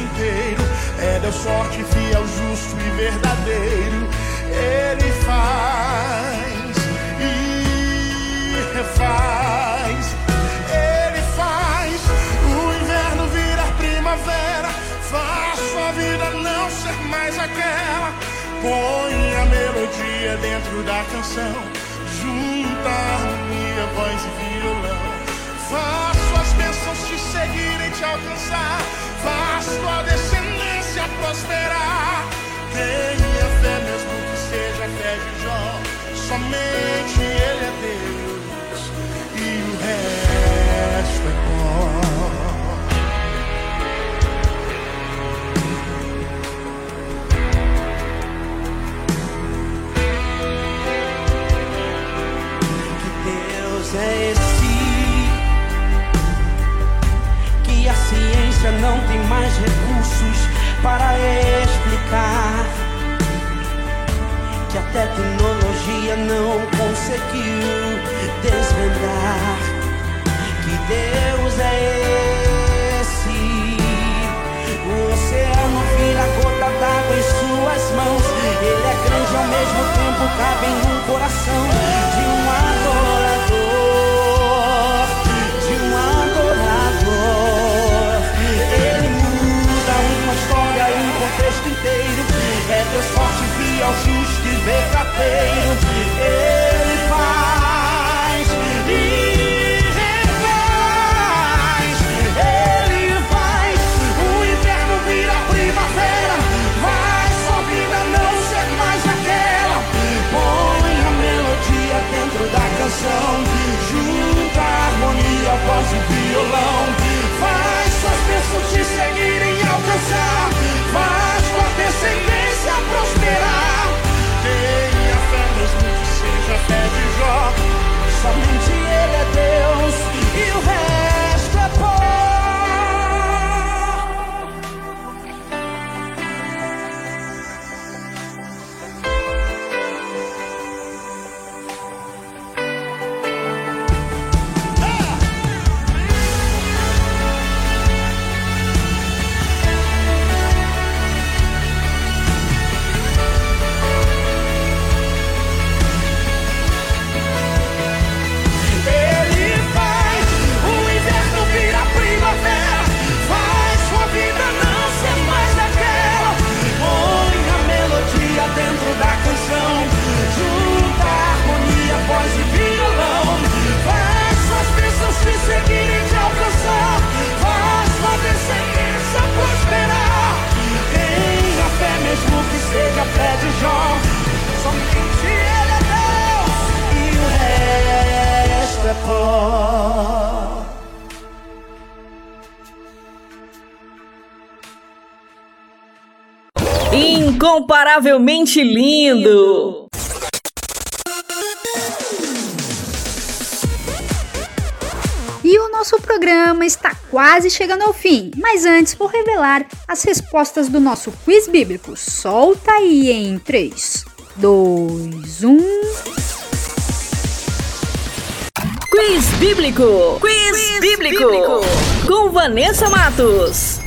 Inteiro. É Deus forte, fiel, justo e verdadeiro. Ele faz e refaz. Ele faz o inverno virar primavera. Faz sua vida não ser mais aquela. Põe a melodia dentro da canção. Junta harmonia, voz e violão. Te alcançar. Faz tua descendência prosperar. Tenha fé, mesmo que seja fé de Jó. Somente Ele é Deus e o resto é pó. Deus é esse ciência não tem mais recursos para explicar, que a tecnologia não conseguiu desvendar. Que Deus é esse? O oceano vira gota d'água em suas mãos. Ele é grande ao mesmo tempo, cabe no coração de um adorador, contexto inteiro. É Deus forte, fiel, justo e verdadeiro. Ele faz e refaz. Ele faz o inverno vira primavera. Vai sua vida não ser mais aquela. Põe a melodia dentro da canção. Junta a harmonia, voz e violão. Faz suas bênçãos te seguirem e alcançar. Faz Jó. Somente Ele é Deus e o resto é pó. Incomparavelmente lindo. E o nosso programa está quase chegando ao fim, mas antes vou revelar as respostas do nosso quiz bíblico. Solta aí em 3, 2, 1. Quiz Bíblico. Quiz, bíblico. Com Vanessa Matos.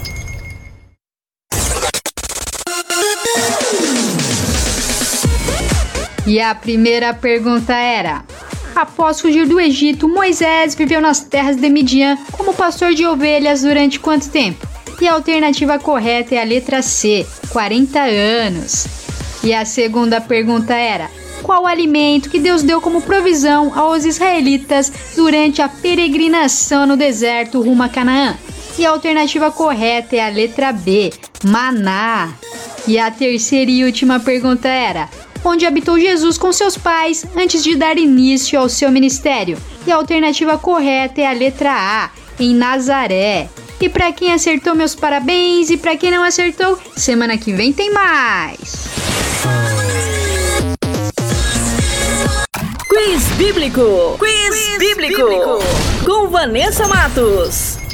E a primeira pergunta era: Após fugir do Egito, Moisés viveu nas terras de Midian como pastor de ovelhas durante quanto tempo? E a alternativa correta é a letra C, 40 anos. E a segunda pergunta era: Qual o alimento que Deus deu como provisão aos israelitas durante a peregrinação no deserto rumo a Canaã? E a alternativa correta é a letra B, maná. E a terceira e última pergunta era: onde habitou Jesus com seus pais antes de dar início ao seu ministério? E a alternativa correta é a letra A, em Nazaré. E para quem acertou, meus parabéns, e para quem não acertou, semana que vem tem mais. Quiz Bíblico. Quiz, bíblico. Com Vanessa Matos.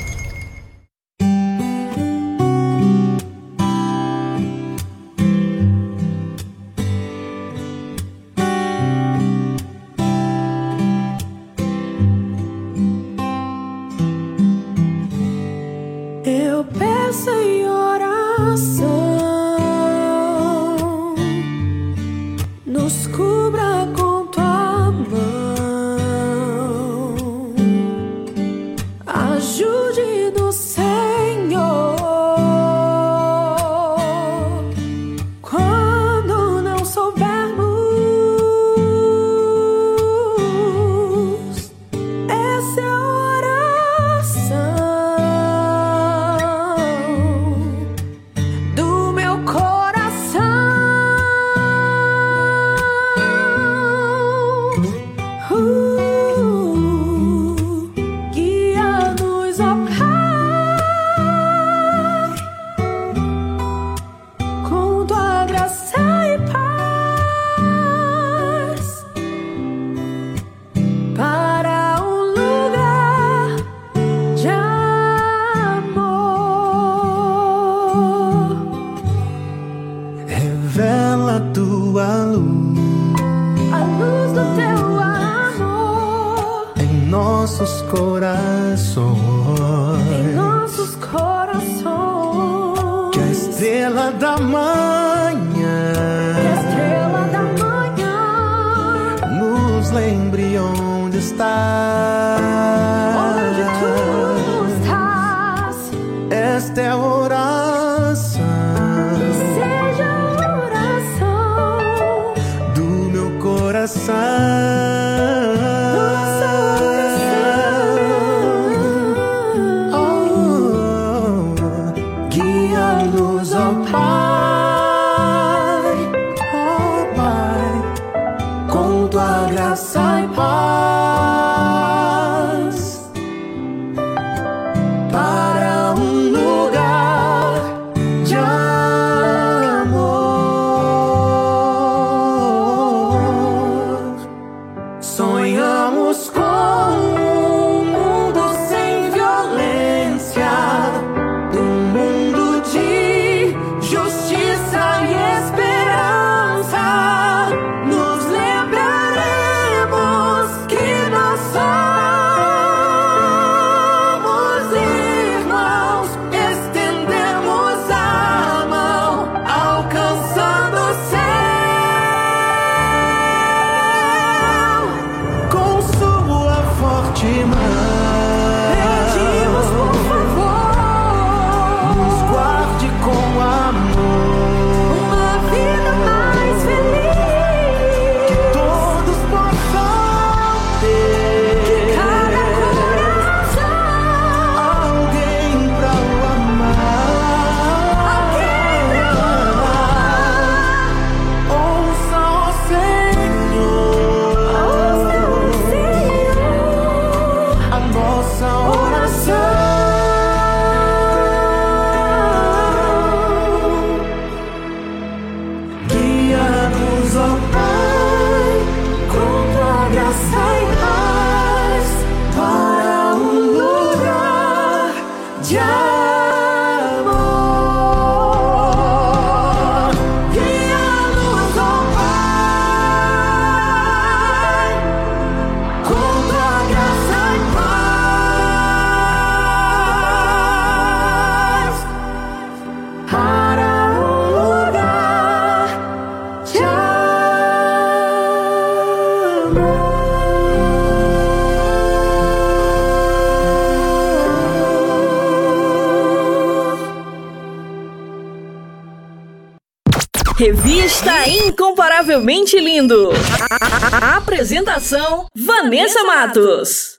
Incomparavelmente Lindo. A- Apresentação: Vanessa Matos.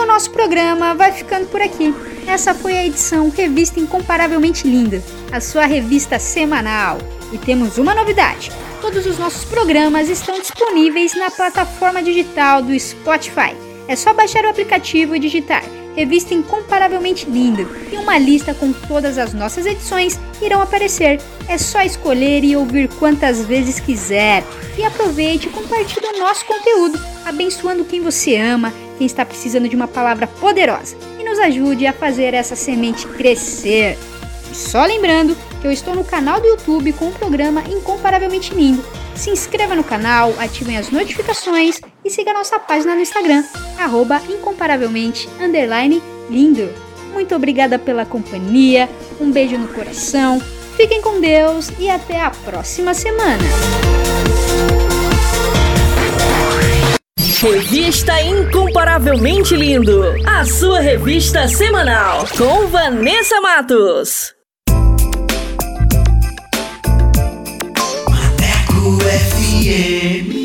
O nosso programa vai ficando por aqui. Essa foi a edição Revista Incomparavelmente Linda, a sua revista semanal. E temos uma novidade: todos os nossos programas estão disponíveis na plataforma digital do Spotify. É só baixar o aplicativo e digitar Revista Incomparavelmente Linda uma lista com todas as nossas edições irão aparecer. É só escolher e ouvir quantas vezes quiser. E aproveite e compartilhe o nosso conteúdo, abençoando quem você ama, quem está precisando de uma palavra poderosa. E nos ajude a fazer essa semente crescer. E só lembrando que eu estou no canal do YouTube com o programa Incomparavelmente Lindo. Se inscreva no canal, ativem as notificações e siga nossa página no Instagram, arroba incomparavelmente underline lindo. Muito obrigada pela companhia, um beijo no coração, fiquem com Deus e até a próxima semana. Revista Incomparavelmente Lindo. A sua revista semanal. Com Vanessa Matos. Maneco FM.